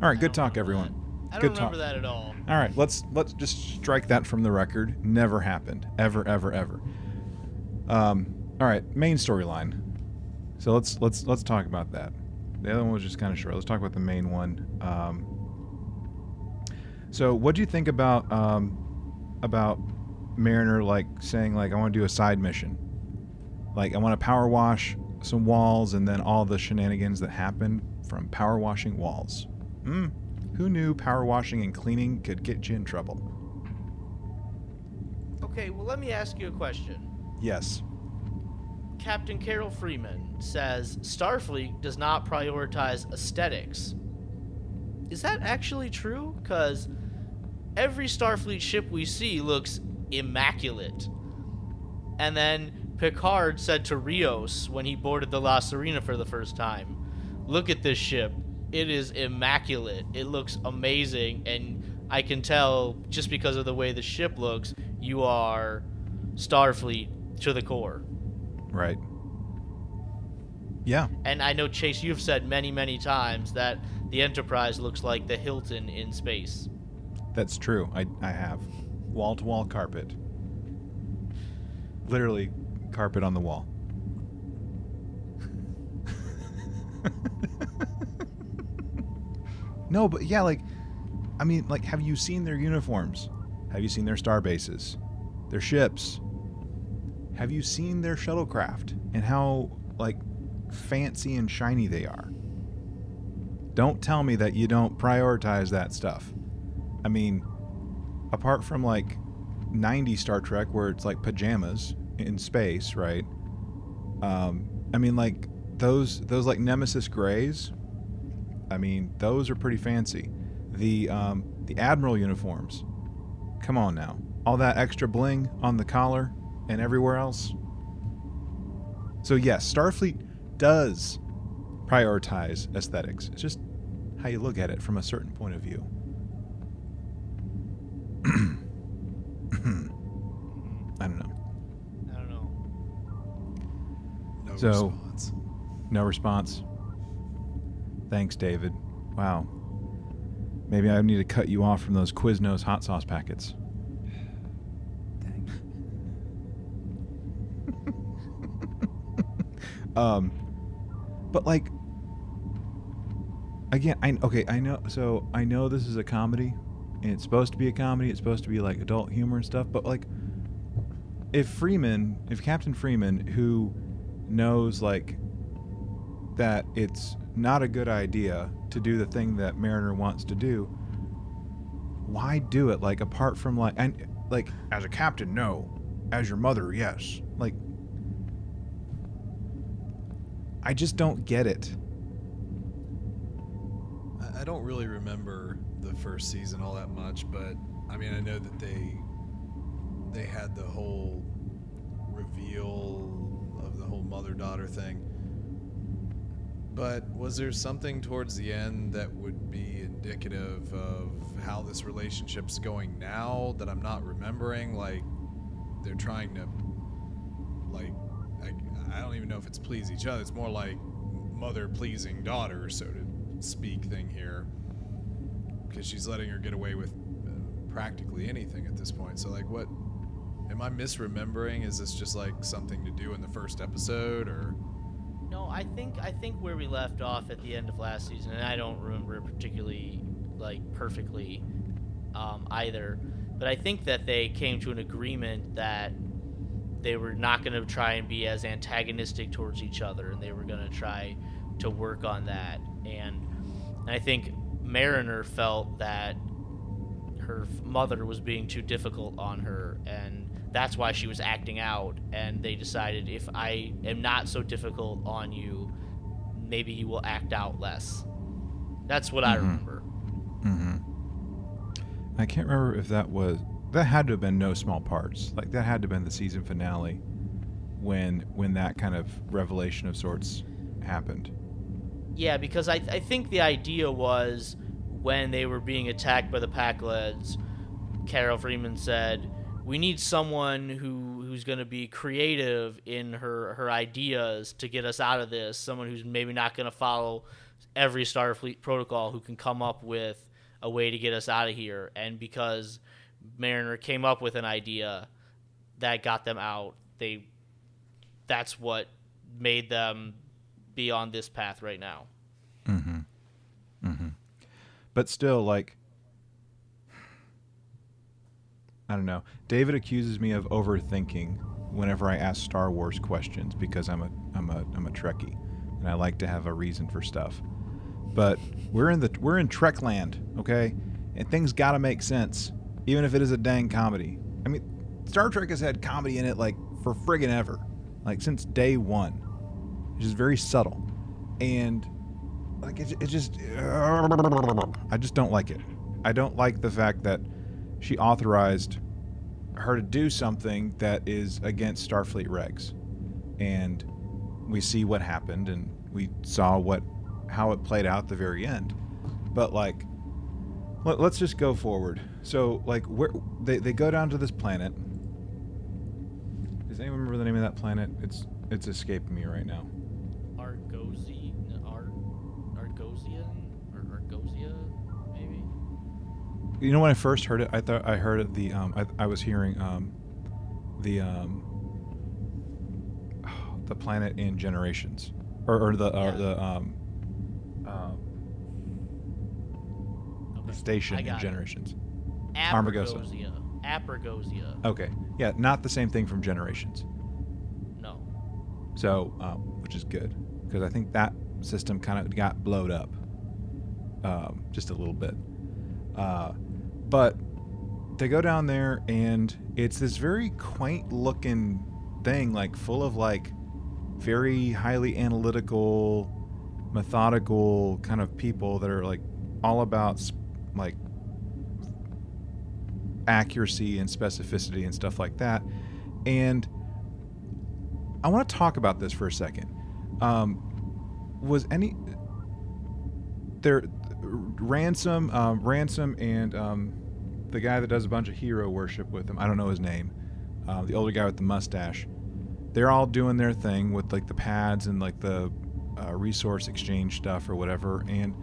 All right, good talk, remember everyone. I don't Good remember that at all. All right, let's let's just strike that from the record. Never happened. Ever, ever, ever. Um, all right, main storyline. So let's let's let's talk about that. The other one was just kind of short. Let's talk about the main one. Um, so what do you think about um, about Mariner like saying like I want to do a side mission, like I want to power wash some walls and then all the shenanigans that happen from power washing walls. Hmm. Who knew power washing and cleaning could get you in trouble? Okay, well, let me ask you a question. Yes. Captain Carol Freeman says Starfleet does not prioritize aesthetics. Is that actually true? Because every Starfleet ship we see looks immaculate. And then Picard said to Rios when he boarded the La Sirena for the first time, Look at this ship. It is immaculate. It looks amazing. And I can tell just because of the way the ship looks, you are Starfleet to the core. Right. Yeah. And I know Chase, you've said many, many times that the Enterprise looks like the Hilton in space. That's true. I, I have. Wall to wall carpet. Literally, carpet on the wall. no, but yeah, like, I mean, like, have you seen their uniforms? Have you seen their star bases? Their ships? Have you seen their shuttlecraft and how, like, fancy and shiny they are? Don't tell me that you don't prioritize that stuff. I mean, apart from like 90 Star Trek where it's like pajamas in space, right? Um, I mean, like those those like Nemesis grays. I mean, those are pretty fancy. The um, the Admiral uniforms. Come on now, all that extra bling on the collar and everywhere else. So yes, Starfleet does prioritize aesthetics. It's just how you look at it from a certain point of view. I don't know. I don't know. No So- response. No response. Thanks, David. Wow. Maybe I need to cut you off from those Quiznos hot sauce packets. um, but like, again, I okay, I know. So I know this is a comedy, and it's supposed to be a comedy. It's supposed to be like adult humor and stuff. But like, if Freeman, if Captain Freeman, who knows like that it's not a good idea to do the thing that Mariner wants to do, why do it? Like apart from like and like as a captain, no. As your mother, yes. Like I just don't get it. I- don't really remember the first season all that much, but I mean, I know that they they had the whole reveal of the whole mother daughter thing. But was there something towards the end that would be indicative of how this relationship's going now that I'm not remembering? Like they're trying to like I, I don't even know if it's please each other. It's more like mother pleasing daughter, so to speak, thing here. Because she's letting her get away with uh, practically anything at this point. So, like, what am I misremembering? Is this just like something to do in the first episode, or I think I think where we left off at the end of last season, and I don't remember particularly like perfectly um, either, but I think that they came to an agreement that they were not going to try and be as antagonistic towards each other, and they were going to try to work on that. And I think Mariner felt that her mother was being too difficult on her, and that's why she was acting out. And they decided if I am not so difficult on you, maybe you will act out less. That's what I Mhm. remember. Mm-hmm. I can't remember if that was that had to have been no small parts. Like that had to have been the season finale when when that kind of revelation of sorts happened. Yeah, because I, I think the idea was when they were being attacked by the Pakleds, Carol Freeman said, "We need someone who who's going to be creative in her her ideas to get us out of this. Someone who's maybe not going to follow every Starfleet protocol, who can come up with a way to get us out of here, and because Mariner came up with an idea that got them out, they that's what made them be on this path right now. Mm-hmm. Mm-hmm. But still, like, I don't know. David accuses me of overthinking whenever I ask Star Wars questions because I'm a I'm a I'm a Trekkie, and I like to have a reason for stuff. But we're in the we're in Trekland, okay, and things got to make sense, even if it is a dang comedy. I mean, Star Trek has had comedy in it like for friggin' ever, like since day one, which is very subtle, and like it, it just I just don't like it. I don't like the fact that she authorized her to do something that is against Starfleet regs. And we see what happened and we saw what how it played out the very end. But like let, us just go forward. So like where they, they go down to this planet. Does anyone remember the name of that planet? It's it's escaping me right now. You know when I first heard it, I thought I heard it the um I, I was hearing um the um the planet in Generations or, or the Yeah. or the um uh, the Okay. station in. Generations. Amargosa. Apragosia. Apragosia. Okay, yeah, not the same thing from Generations. No. So, um, which is good because I think that system kind of got blowed up um, just a little bit. Uh, but they go down there and it's this very quaint looking thing, like full of like very highly analytical, methodical kind of people that are like all about like accuracy and specificity and stuff like that. And I want to talk about this for a second. Um, was any there ransom, um, ransom, and um, the guy that does a bunch of hero worship with him? I don't know his name. Uh, the older guy with the mustache. They're all doing their thing with like the pads and like the uh, resource exchange stuff or whatever. And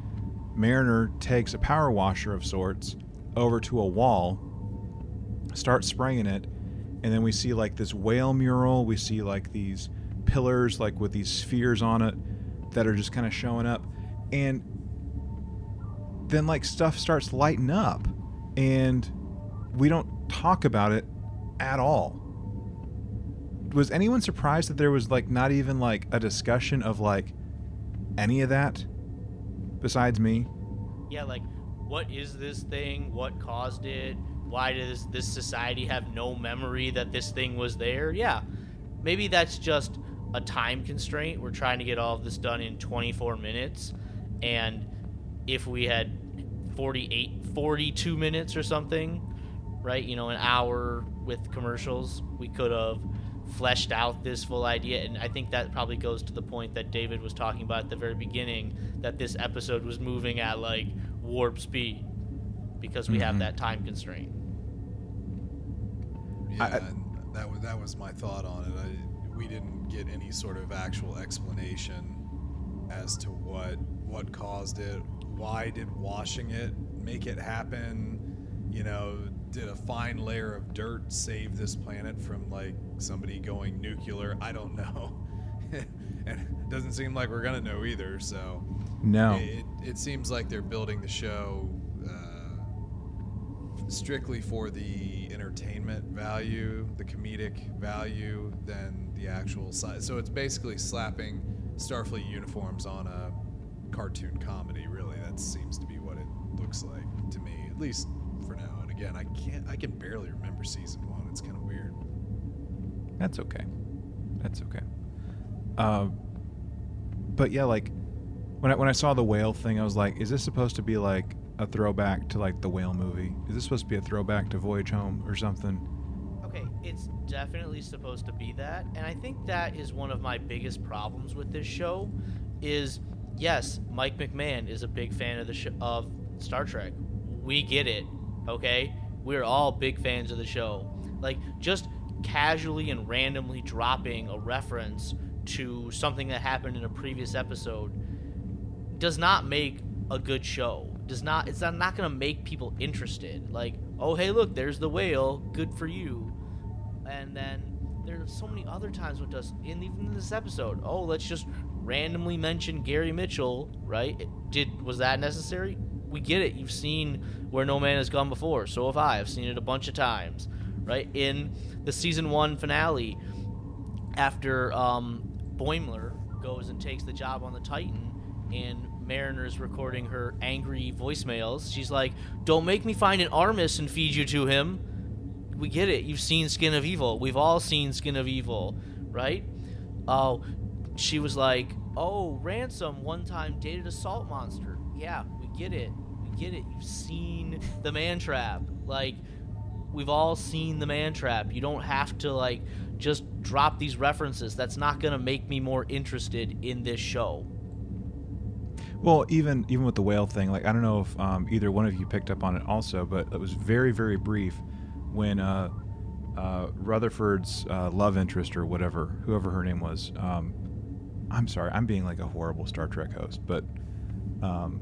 Mariner takes a power washer of sorts over to a wall, starts spraying it, and then we see like this whale mural. We see like these pillars, like with these spheres on it, that are just kind of showing up, and then like stuff starts lighting up, and we don't talk about it at all. Was anyone surprised that there was like not even like a discussion of like any of that besides me? Yeah, like what is this thing? What caused it? Why does this society have no memory that this thing was there? Yeah. Maybe that's just a time constraint. We're trying to get all of this done in 24 minutes and if we had 48 42 minutes or something, right? You know, an hour with commercials, we could have fleshed out this full idea and I think that probably goes to the point that David was talking about at the very beginning that this episode was moving at like warp speed because we have Mhm. that time constraint. Yeah, I- and that was that was my thought on it. I, we didn't get any sort of actual explanation as to what what caused it. Why did washing it make it happen? You know, did a fine layer of dirt save this planet from like somebody going nuclear? I don't know. and it doesn't seem like we're gonna know either. So No. it, it seems like they're building the show uh, strictly for the entertainment value, the comedic value, than the actual size. So it's basically slapping Starfleet uniforms on a cartoon comedy. Really, that seems to be looks like to me, at least for now. And again, I can't, I can barely remember season one. It's kind of weird. That's okay. That's okay. Uh, but yeah, like when I when I saw the whale thing, I was like, is this supposed to be like a throwback to like the whale movie? Is this supposed to be a throwback to Voyage Home or something? Okay, it's definitely supposed to be that, and I think that is one of my biggest problems with this show. Is yes, Mike McMahan is a big fan of the sh- of Star Trek. We get it, okay? We're all big fans of the show. Like just casually and randomly dropping a reference to something that happened in a previous episode does not make a good show. does not it's not, not going to make people interested. Like, oh hey, look, there's the whale, good for you. And then there's so many other times with us, in even in this episode. Oh, let's just randomly mention Gary Mitchell, right? Did was that necessary? We get it. You've seen where no man has gone before. So have I. I've seen it a bunch of times, right? In the season one finale, after um, Boimler goes and takes the job on the Titan, and Mariner's recording her angry voicemails. She's like, "Don't make me find an Armus and feed you to him." We get it. You've seen Skin of Evil. We've all seen Skin of Evil, right? Oh, she was like, "Oh, Ransom one time dated a salt monster." Yeah, we get it. Get it. You've seen the man trap. Like, we've all seen the man trap. You don't have to like just drop these references. That's not gonna make me more interested in this show. Well, even even with the whale thing, like I don't know if um, either one of you picked up on it also, but it was very very brief when uh, uh, Rutherford's uh, love interest or whatever, whoever her name was. Um, I'm sorry, I'm being like a horrible Star Trek host, but um,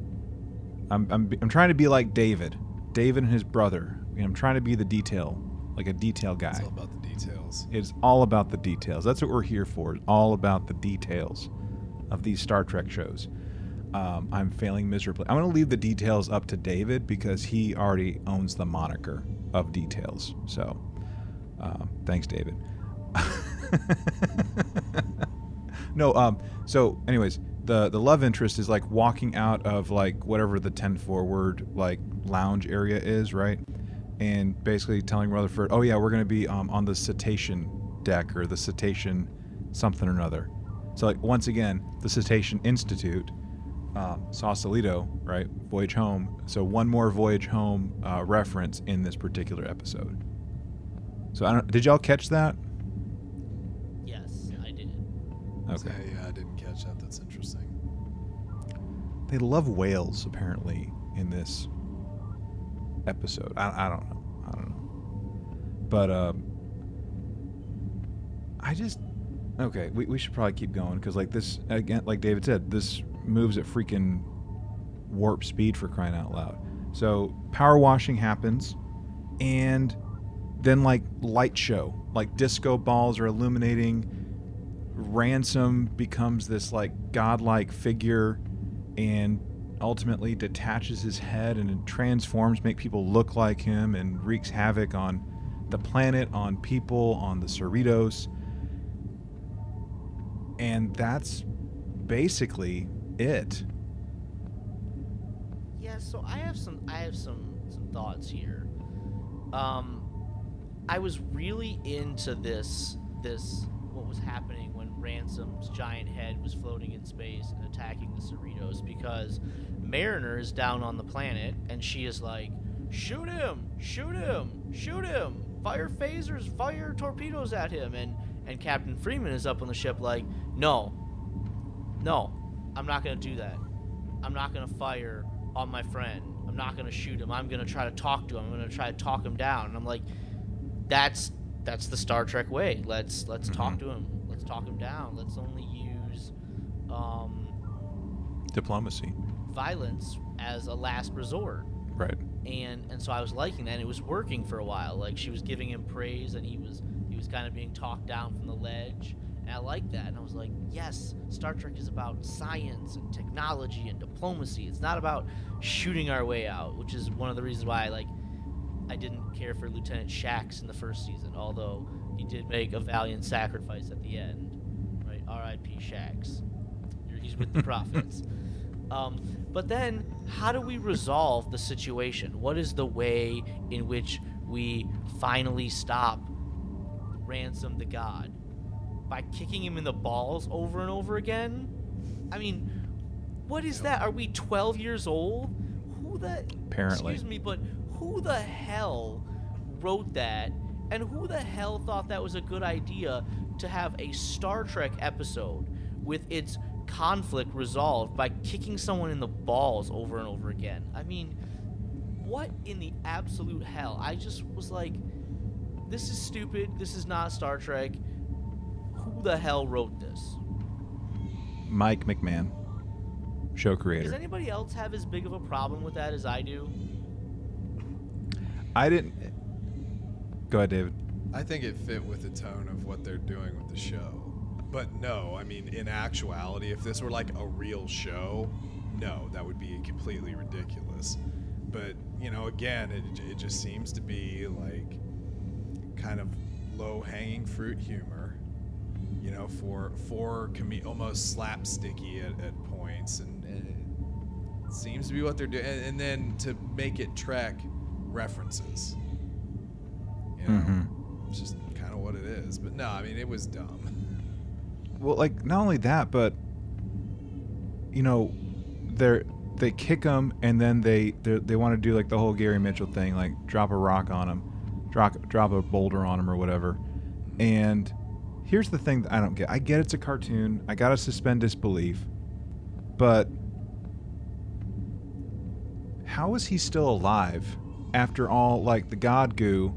I'm, I'm I'm trying to be like David, David and his brother. I'm trying to be the detail, like a detail guy. It's all about the details. It's all about the details. That's what we're here for. It's all about the details of these Star Trek shows. Um, I'm failing miserably. I'm going to leave the details up to David because he already owns the moniker of details. So, uh, thanks, David. no, um, so, anyways, the the love interest is like walking out of like whatever the 10 forward like lounge area is, right? And basically telling Rutherford, "Oh yeah, we're going to be um, on the cetacean deck or the cetacean something or another." So like once again, the Cetacean Institute, um, Sausalito, right? Voyage Home. So one more Voyage Home uh, reference in this particular episode. So I don't. Did y'all catch that? Yes, I did. Okay. They love whales apparently in this episode. I, I don't know. I don't know. But um, I just okay. We, we should probably keep going because like this again, like David said, this moves at freaking warp speed for crying out loud. So power washing happens, and then like light show, like disco balls are illuminating. Ransom becomes this like godlike figure and ultimately detaches his head and transforms, make people look like him, and wreaks havoc on the planet, on people, on the Cerritos. And that's basically it. Yeah, so I have some I have some some thoughts here. Um I was really into this this what was happening Ransom's giant head was floating in space and attacking the Cerritos because Mariner is down on the planet and she is like, shoot him, shoot him, shoot him, fire phasers, fire torpedoes at him and and Captain Freeman is up on the ship like, no, no, I'm not gonna do that. I'm not gonna fire on my friend. I'm not gonna shoot him. I'm gonna try to talk to him. I'm gonna try to talk him down. And I'm like, that's that's the Star Trek way. Let's let's talk Mhm. to him. Let's talk him down. Let's only use um, Diplomacy. violence as a last resort. Right. And and so I was liking that. And it was working for a while. Like she was giving him praise, and he was he was kind of being talked down from the ledge. And I liked that. And I was like, yes, Star Trek is about science and technology and diplomacy. It's not about shooting our way out, which is one of the reasons why I like I didn't care for Lieutenant Shax in the first season, although he did make a valiant sacrifice at the end. Right? R.I.P. Shax. He's with the prophets. Um, but then, how do we resolve the situation? What is the way in which we finally stop Ransom the God? By kicking him in the balls over and over again? I mean, what is that? Are we 12 years old? Who the. Apparently. Excuse me, but who the hell wrote that? And who the hell thought that was a good idea to have a Star Trek episode with its conflict resolved by kicking someone in the balls over and over again? I mean, what in the absolute hell? I just was like, this is stupid. This is not Star Trek. Who the hell wrote this? Mike McMahan. show creator. Does anybody else have as big of a problem with that as I do? I didn't. Go ahead, David. I think it fit with the tone of what they're doing with the show. But no, I mean, in actuality, if this were like a real show, no, that would be completely ridiculous. But, you know, again, it, it just seems to be like kind of low hanging fruit humor, you know, for, for com- almost slapsticky at, at points. And, and it seems to be what they're doing. And, and then to make it track references. You know? Mhm. It's just kind of what it is. But no, I mean, it was dumb. Well, like not only that, but you know, they're they kick him and then they they want to do like the whole Gary Mitchell thing, like drop a rock on him, drop drop a boulder on him or whatever. And here's the thing that I don't get. I get it's a cartoon. I gotta suspend disbelief, but how is he still alive after all like the god goo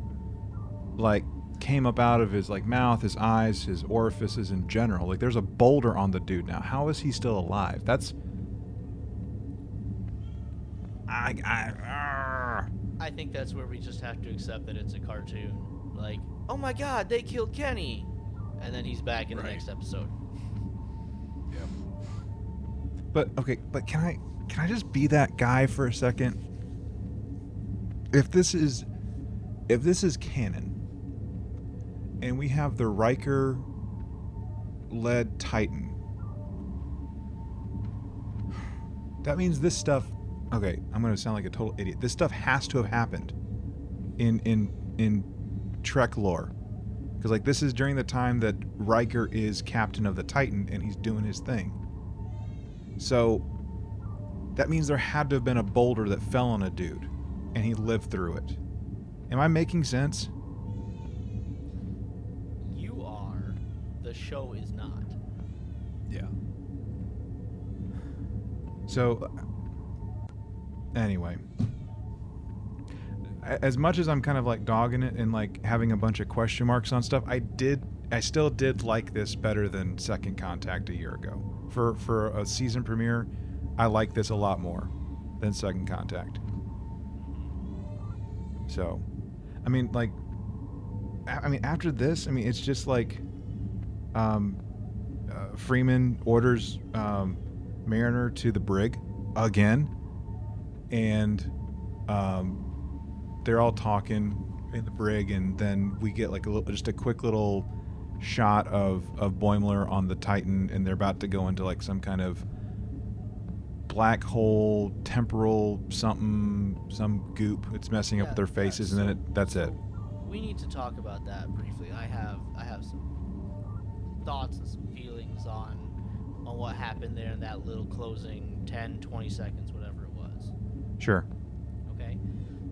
like came up out of his like mouth, his eyes, his orifices in general. Like there's a boulder on the dude now. How is he still alive? That's I I. I think that's where we just have to accept that it's a cartoon. Like, oh my god, they killed Kenny. And then he's back in the next episode. Yeah. But okay, but can I can I just be that guy for a second? If this is if this is canon and we have the Riker led Titan that means this stuff okay, I'm going to sound like a total idiot. This stuff has to have happened in in in Trek lore. Cuz like this is during the time that Riker is captain of the Titan and he's doing his thing. So that means there had to have been a boulder that fell on a dude and he lived through it. Am I making sense? Show is not. Yeah. So anyway, as much as I'm kind of like dogging it and like having a bunch of question marks on stuff, I did I still did like this better than Second Contact a year ago. For for a season premiere, I like this a lot more than Second Contact. So, I mean, like, I mean, after this, I mean, it's just like, um, uh, Freeman orders um, Mariner to the brig again, and um, they're all talking in the brig, and then we get like a little, just a quick little shot of of Boimler on the Titan, and they're about to go into like some kind of black hole temporal something some goop. It's messing up Yeah, with their faces and then it, that's it. We need to talk about that briefly. I have I have some thoughts and some feelings on on what happened there in that little closing 10 20 seconds whatever it was. sure Okay?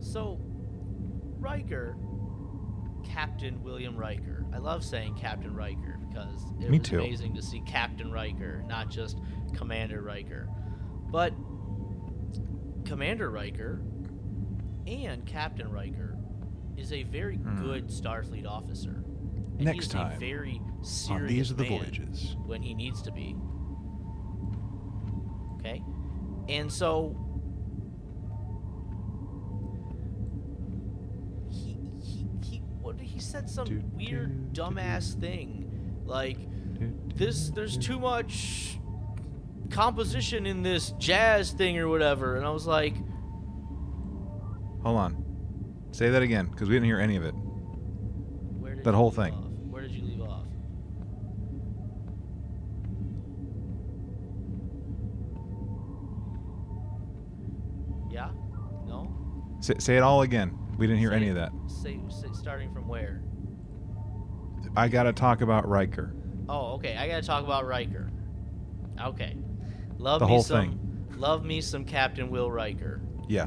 So Riker Captain William Riker. I love saying Captain Riker because it Me was too. amazing to see Captain Riker, not just Commander Riker. But Commander Riker and Captain Riker is a very Hmm. good Starfleet officer. And Next he's time a very serious on these are the voyages. when he needs to be. Okay? And so he he he what he said some Do, weird do, dumbass thing? Like this there's too much composition in this jazz thing or whatever. And I was like hold on. Say that again because we didn't hear any of it. Where did That whole thing. Say, say it all again we didn't hear Say any of that Say, say starting from where? i gotta talk about riker Oh, okay. I gotta talk about Riker. Okay. Love The me whole some. Love me some Captain Will Riker. yeah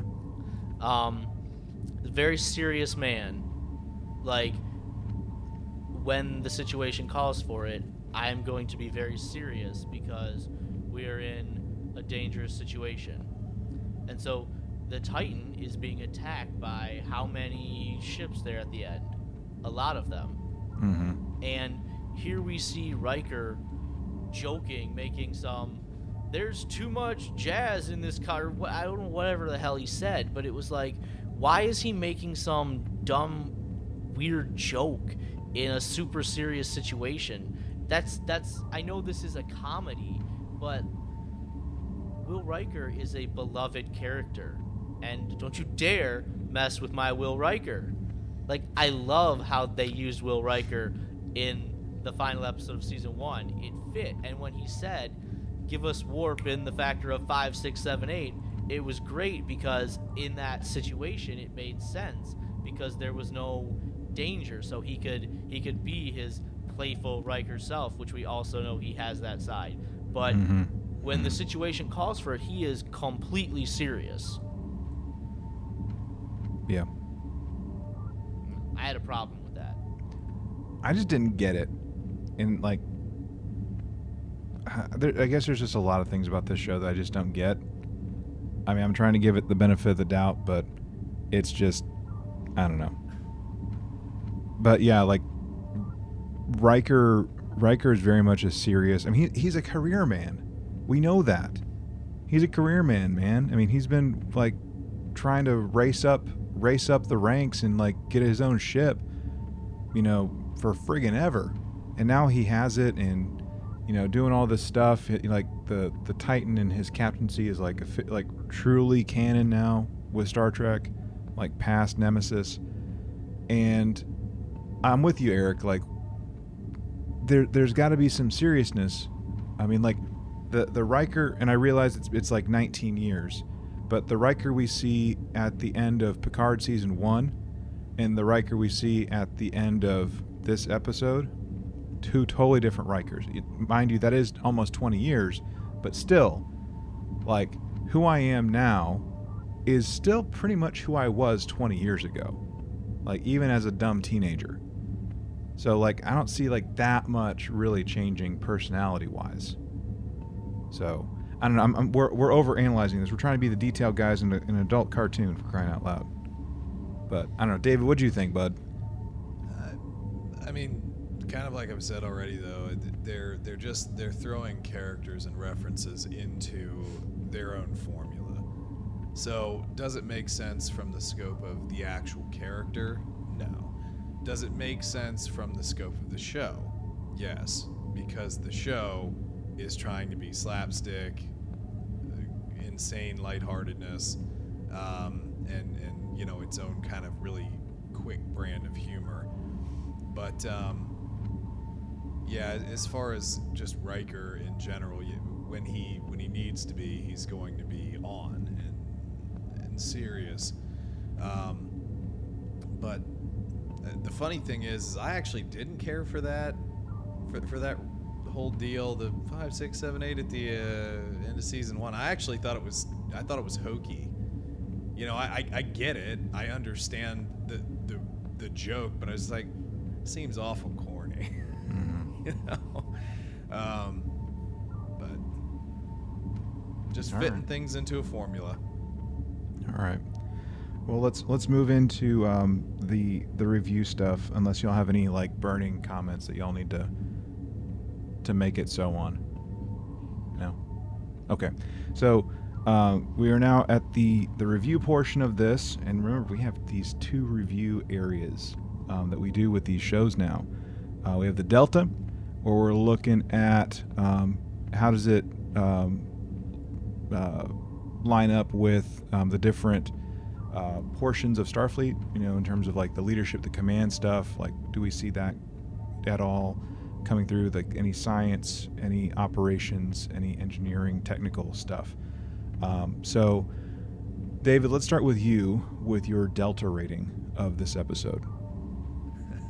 um, very serious man. Like, when the situation calls for it, I am going to be very serious because we are in a dangerous situation. And so, the Titan is being attacked by how many ships there at the end? A lot of them. mm-hmm And here we see Riker joking, making some there's too much jazz in this car. I don't know whatever the hell he said, but it was like, why is he making some dumb, weird joke in a super serious situation? That's that's. I know this is a comedy, but Will Riker is a beloved character, and don't you dare mess with my Will Riker. Like I love how they used Will Riker in the final episode of season one. It fit, and when he said, "Give us warp in the factor of five, six, seven, eight, it was great because in that situation it made sense because there was no danger, so he could he could be his playful Riker self, which we also know he has that side. But Mm-hmm. when the situation calls for it, he is completely serious. Yeah. I had a problem with that. I just didn't get it. And like, there, I guess there's just a lot of things about this show that I just don't get. I mean, I'm trying to give it the benefit of the doubt, but it's just, I don't know. But yeah, like Riker, Riker is very much a serious. I mean, he, he's a career man. We know that. He's a career man, man. I mean, he's been like trying to race up, race up the ranks and like get his own ship you know, for friggin' ever. And now he has it and, you know, doing all this stuff. Like the, the Titan and his captaincy is like, a, like truly canon now with Star Trek, like past Nemesis. And I'm with you, Eric. Like, there, there's got to be some seriousness. I mean, like, the, the Riker, and I realize it's, it's like 19 years, but the Riker we see at the end of Picard season one and the Riker we see at the end of this episode, two totally different Rikers. Mind you, that is almost 20 years, but still, like, who I am now is still pretty much who I was 20 years ago. Like, even as a dumb teenager. So, like, I don't see, like, that much really changing personality wise. So, I don't know. I'm, I'm, we're, we're over analyzing this. We're trying to be the detailed guys in, a, in an adult cartoon for crying out loud. But I don't know, David. What do you think, bud? Uh, I mean, kind of like I've said already, though, they're they're just they're throwing characters and references into their own formula. So, does it make sense from the scope of the actual character? No. Does it make sense from the scope of the show? Yes, because the show is trying to be slapstick, insane lightheartedness, um, and and you know its own kind of really quick brand of humor. But um, yeah, as far as just Riker in general, you, when he when he needs to be, he's going to be on and and serious. Um, but uh, the funny thing is, is I actually didn't care for that for, for that whole deal the five six seven eight at the uh, end of season one i actually thought it was i thought it was hokey you know i i, I get it i understand the, the the joke but i was like seems awful corny you know um but just All fitting right. things into a formula All right. Well, let's let's move into um, the the review stuff. Unless y'all have any like burning comments that y'all need to to make it so on. No. Okay. So um, we are now at the the review portion of this, and remember we have these two review areas um, that we do with these shows now. Uh, we have the Delta, where we're looking at um, how does it um, uh, line up with um, the different uh, portions of Starfleet, you know, in terms of like the leadership, the command stuff. Like, do we see that at all coming through? Like any science, any operations, any engineering, technical stuff. Um, so, David, let's start with you with your Delta rating of this episode.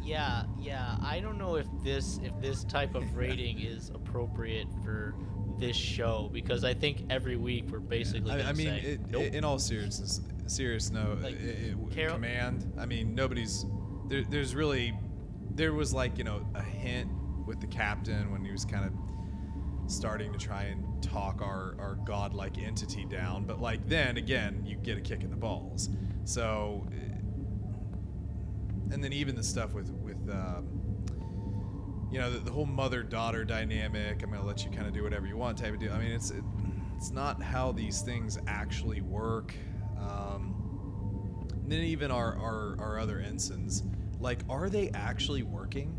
Yeah, yeah. I don't know if this if this type of rating is appropriate for this show because I think every week we're basically. I, I mean, say, it, nope. in all seriousness, serious no, Like, it, it, Carol- command. I mean, nobody's there. There's really, there was like you know a hint with the captain when he was kind of starting to try and talk our our godlike entity down, but like then again, you get a kick in the balls. So, eh, and then even the stuff with with. Um, you know the, the whole mother daughter dynamic i'm to let you kind of do whatever you want type of deal i mean it's it, it's not how these things actually work. Um, and then even our, our our other ensigns, like, are they actually working?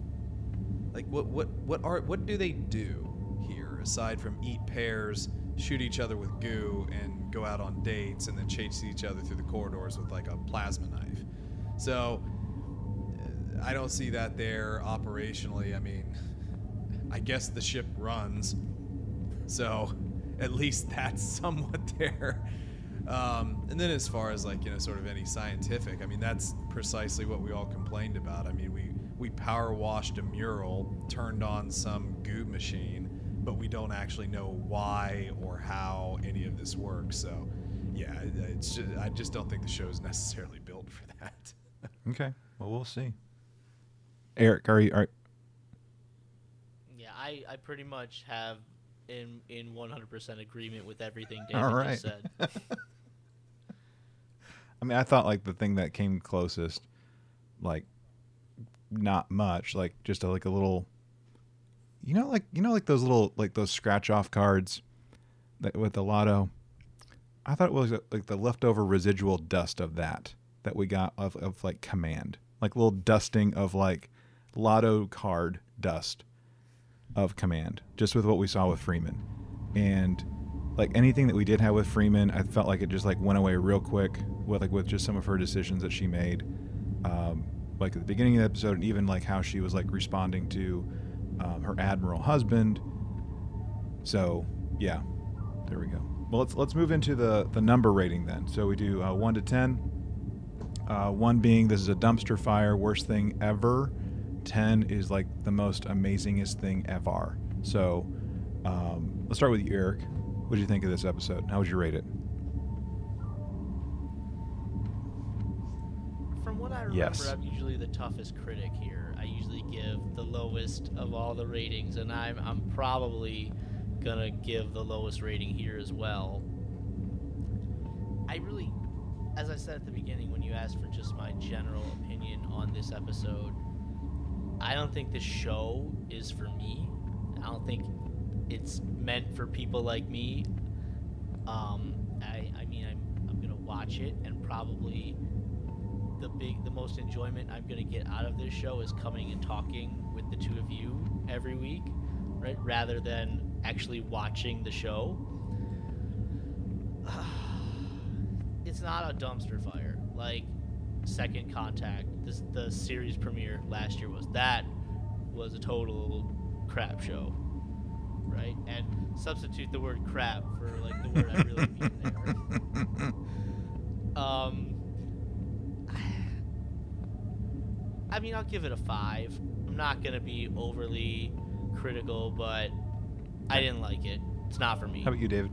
Like, what what what are what do they do here aside from eat pears, shoot each other with goo, and go out on dates, and then chase each other through the corridors with like a plasma knife? So. I don't see that there operationally. I mean, I guess the ship runs, so at least that's somewhat there. Um, and then as far as like you know, sort of any scientific, I mean, that's precisely what we all complained about. I mean, we we power washed a mural, turned on some goo machine, but we don't actually know why or how any of this works. So, yeah, it's just, I just don't think the show is necessarily built for that. Okay. Well, we'll see. Eric, are you? Are, Yeah, I, I pretty much have in in 100% agreement with everything David all right. just said. I mean, I thought like the thing that came closest, like, not much, like just a, like a little. You know, like you know, like those little like those scratch off cards, that with the lotto. I thought it was uh, like the leftover residual dust of that that we got of, of like command, like little dusting of like lotto card dust of command, just with what we saw with Freeman, and like anything that we did have with Freeman, I felt like it just like went away real quick with like with just some of her decisions that she made, um, like at the beginning of the episode, and even like how she was like responding to um, her admiral husband. So yeah, there we go. Well, let's let's move into the the number rating then. So we do uh, one to ten. Uh, one being this is a dumpster fire, worst thing ever. Ten is like the most amazingest thing ever. So um, let's start with you, Eric. What did you think of this episode? How would you rate it? What I remember, Yes. I'm usually the toughest critic here. I usually give the lowest of all the ratings, and I'm I'm probably gonna give the lowest rating here as well. I really, as I said at the beginning, when you asked for just my general opinion on this episode, I don't think this show is for me. I don't think it's meant for people like me. Um, I, I mean, I'm, I'm gonna watch it and probably the big the most enjoyment I'm gonna get out of this show is coming and talking with the two of you every week, right? Rather than actually watching the show. It's not a dumpster fire like Second Contact. This the series premiere last year was. That was a total crap show, right? And substitute the word crap for like the word I really mean there. Um, I mean, I'll give it a five. I'm not gonna be overly critical, but I didn't like it. It's not for me. How about you, David?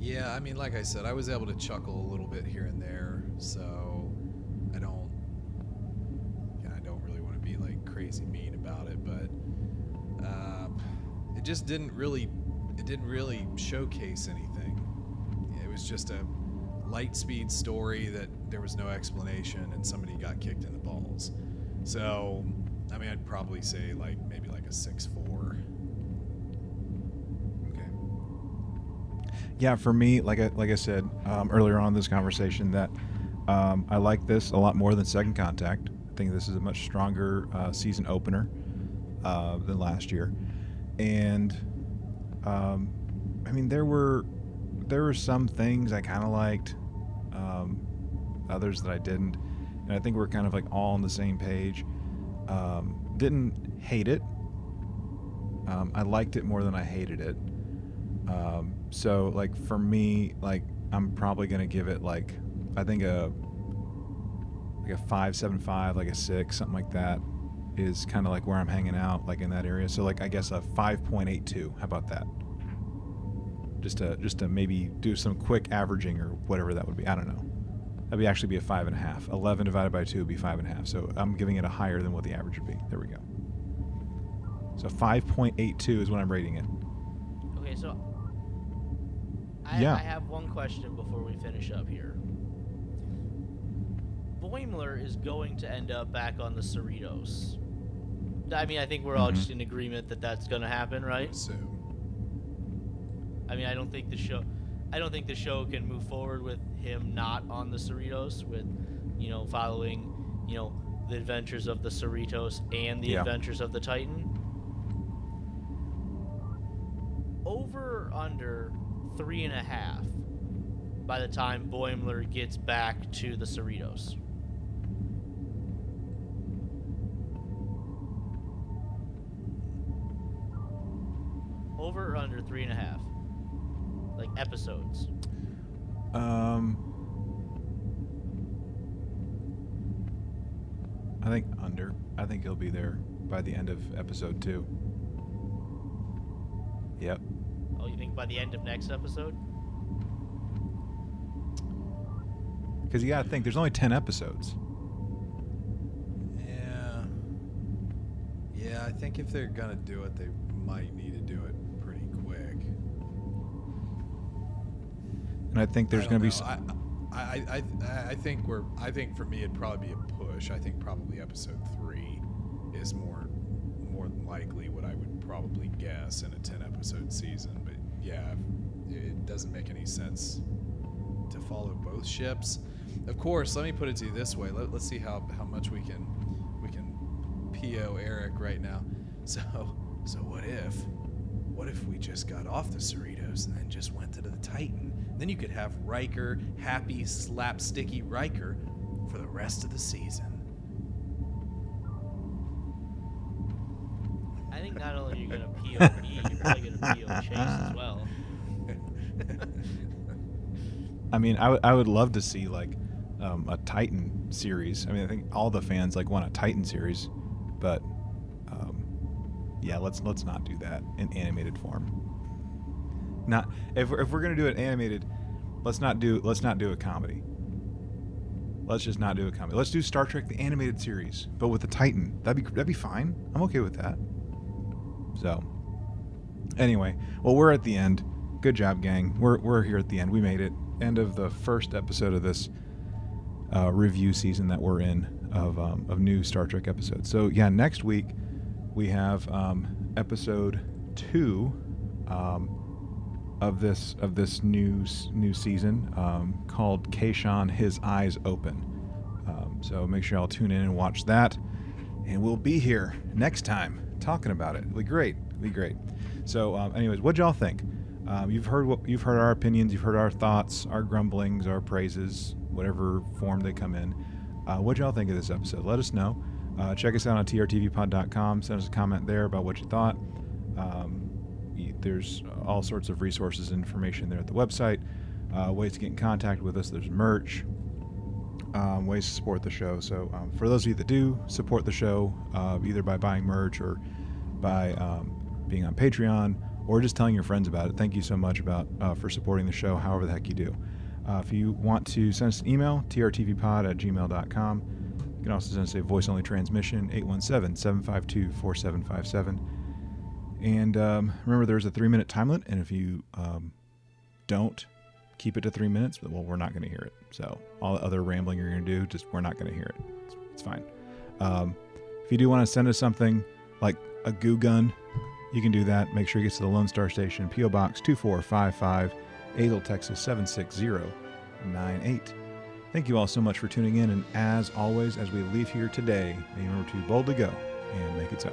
Yeah, I mean, like I said, I was able to chuckle a little bit here and there, so I don't, yeah, I don't really want to be like crazy mean about it, but um, it just didn't really, it didn't really showcase anything. It was just a light speed story that there was no explanation, and somebody got kicked in the balls. So, I mean, I'd probably say like maybe like a six four. Okay. Yeah, for me, like I like I said um, earlier on in this conversation, that um, I like this a lot more than Second Contact. I think this is a much stronger uh, season opener uh, than last year, and um, I mean there were there were some things I kind of liked, others that I didn't, and I think we're kind of like all on the same page. Um, didn't hate it. Um, I liked it more than I hated it. Um, so like for me, like I'm probably gonna give it like I think a like a five seven five, like a six, something like that, is kind of like where I'm hanging out, like in that area. So like I guess a five point eight two. How about that? Just to just to maybe do some quick averaging or whatever that would be. I don't know. That'd be actually be a five and a half. Eleven divided by two would be five and a half. So I'm giving it a higher than what the average would be. There we go. So five point eight two is what I'm rating it. Okay, so I, Yeah. I have one question before we finish up here. Boimler is going to end up back on the Cerritos. I mean, I think we're all Mhm. just in agreement that that's going to happen, right? Assume. I mean, I don't think the show, I don't think the show can move forward with him not on the Cerritos, with, you know, following, you know, the adventures of the Cerritos and the Yeah. adventures of the Titan. Over under three and a half by the time Boimler gets back to the Cerritos. Over or under three and a half, like episodes. Um, I think under. I think he'll be there by the end of episode two. Yep. Oh, you think by the end of next episode? Because you got to think, there's only ten episodes. Yeah. Yeah, I think if they're gonna do it, they might need to it And I think there's going to be. know. s- I, I, I, I think we're. I think for me, it'd probably be a push. I think probably episode three is more, more than likely what I would probably guess in a ten episode season. But yeah, it doesn't make any sense to follow both ships. Of course, let me put it to you this way. Let, let's see how, how much we can we can PO Eric right now. So so what if what if we just got off the Cerritos and then just went to the Titan? Then you could have Riker, happy, slapsticky Riker, for the rest of the season. I think not only are you gonna POP, you're probably gonna PO Chase as well. I mean, I would- I would love to see like um, a Titan series. I mean, I think all the fans like want a Titan series, but um, yeah, let's let's not do that in animated form. Not if we're, if we're gonna do it animated, let's not do let's not do a comedy. Let's just not do a comedy. Let's do Star Trek the animated series, but with the Titan. That'd be that'd be fine. I'm okay with that. So, anyway, well, we're at the end. Good job, gang. We're we're here at the end. We made it. End of the first episode of this uh, review season that we're in of um, of new Star Trek episodes. So yeah, next week we have um, episode two um, of this of this new new season um, called Kayshon His Eyes Open. Um, so make sure y'all tune in and watch that, and we'll be here next time talking about it. It'll be great. It'll be great. So, um, anyways, what y'all think? Um, you've heard what you've heard our opinions, you've heard our thoughts, our grumblings, our praises, whatever form they come in. Uh, what y'all think of this episode? Let us know. Uh, check us out on trtvpod.com. Send us a comment there about what you thought. Um, there's all sorts of resources and information there at the website. Uh, ways to get in contact with us. There's merch um, ways to support the show. So, um, for those of you that do support the show, uh, either by buying merch or by um, being on Patreon or just telling your friends about it, thank you so much about uh, for supporting the show, however the heck you do. Uh, if you want to send us an email, trtvpod at gmail.com. You can also send us a voice only transmission, 817 752 4757. And um, remember, there's a three minute time limit, and if you um, don't keep it to three minutes, well, we're not going to hear it. So all the other rambling you're going to do, just we're not going to hear it. It's, it's fine. Um, if you do want to send us something like a goo gun, you can do that. Make sure it gets to the Lone Star Station, PO Box 2455, Azle, Texas 76098. Thank you all so much for tuning in, and as always, as we leave here today, remember to boldly go and make it so.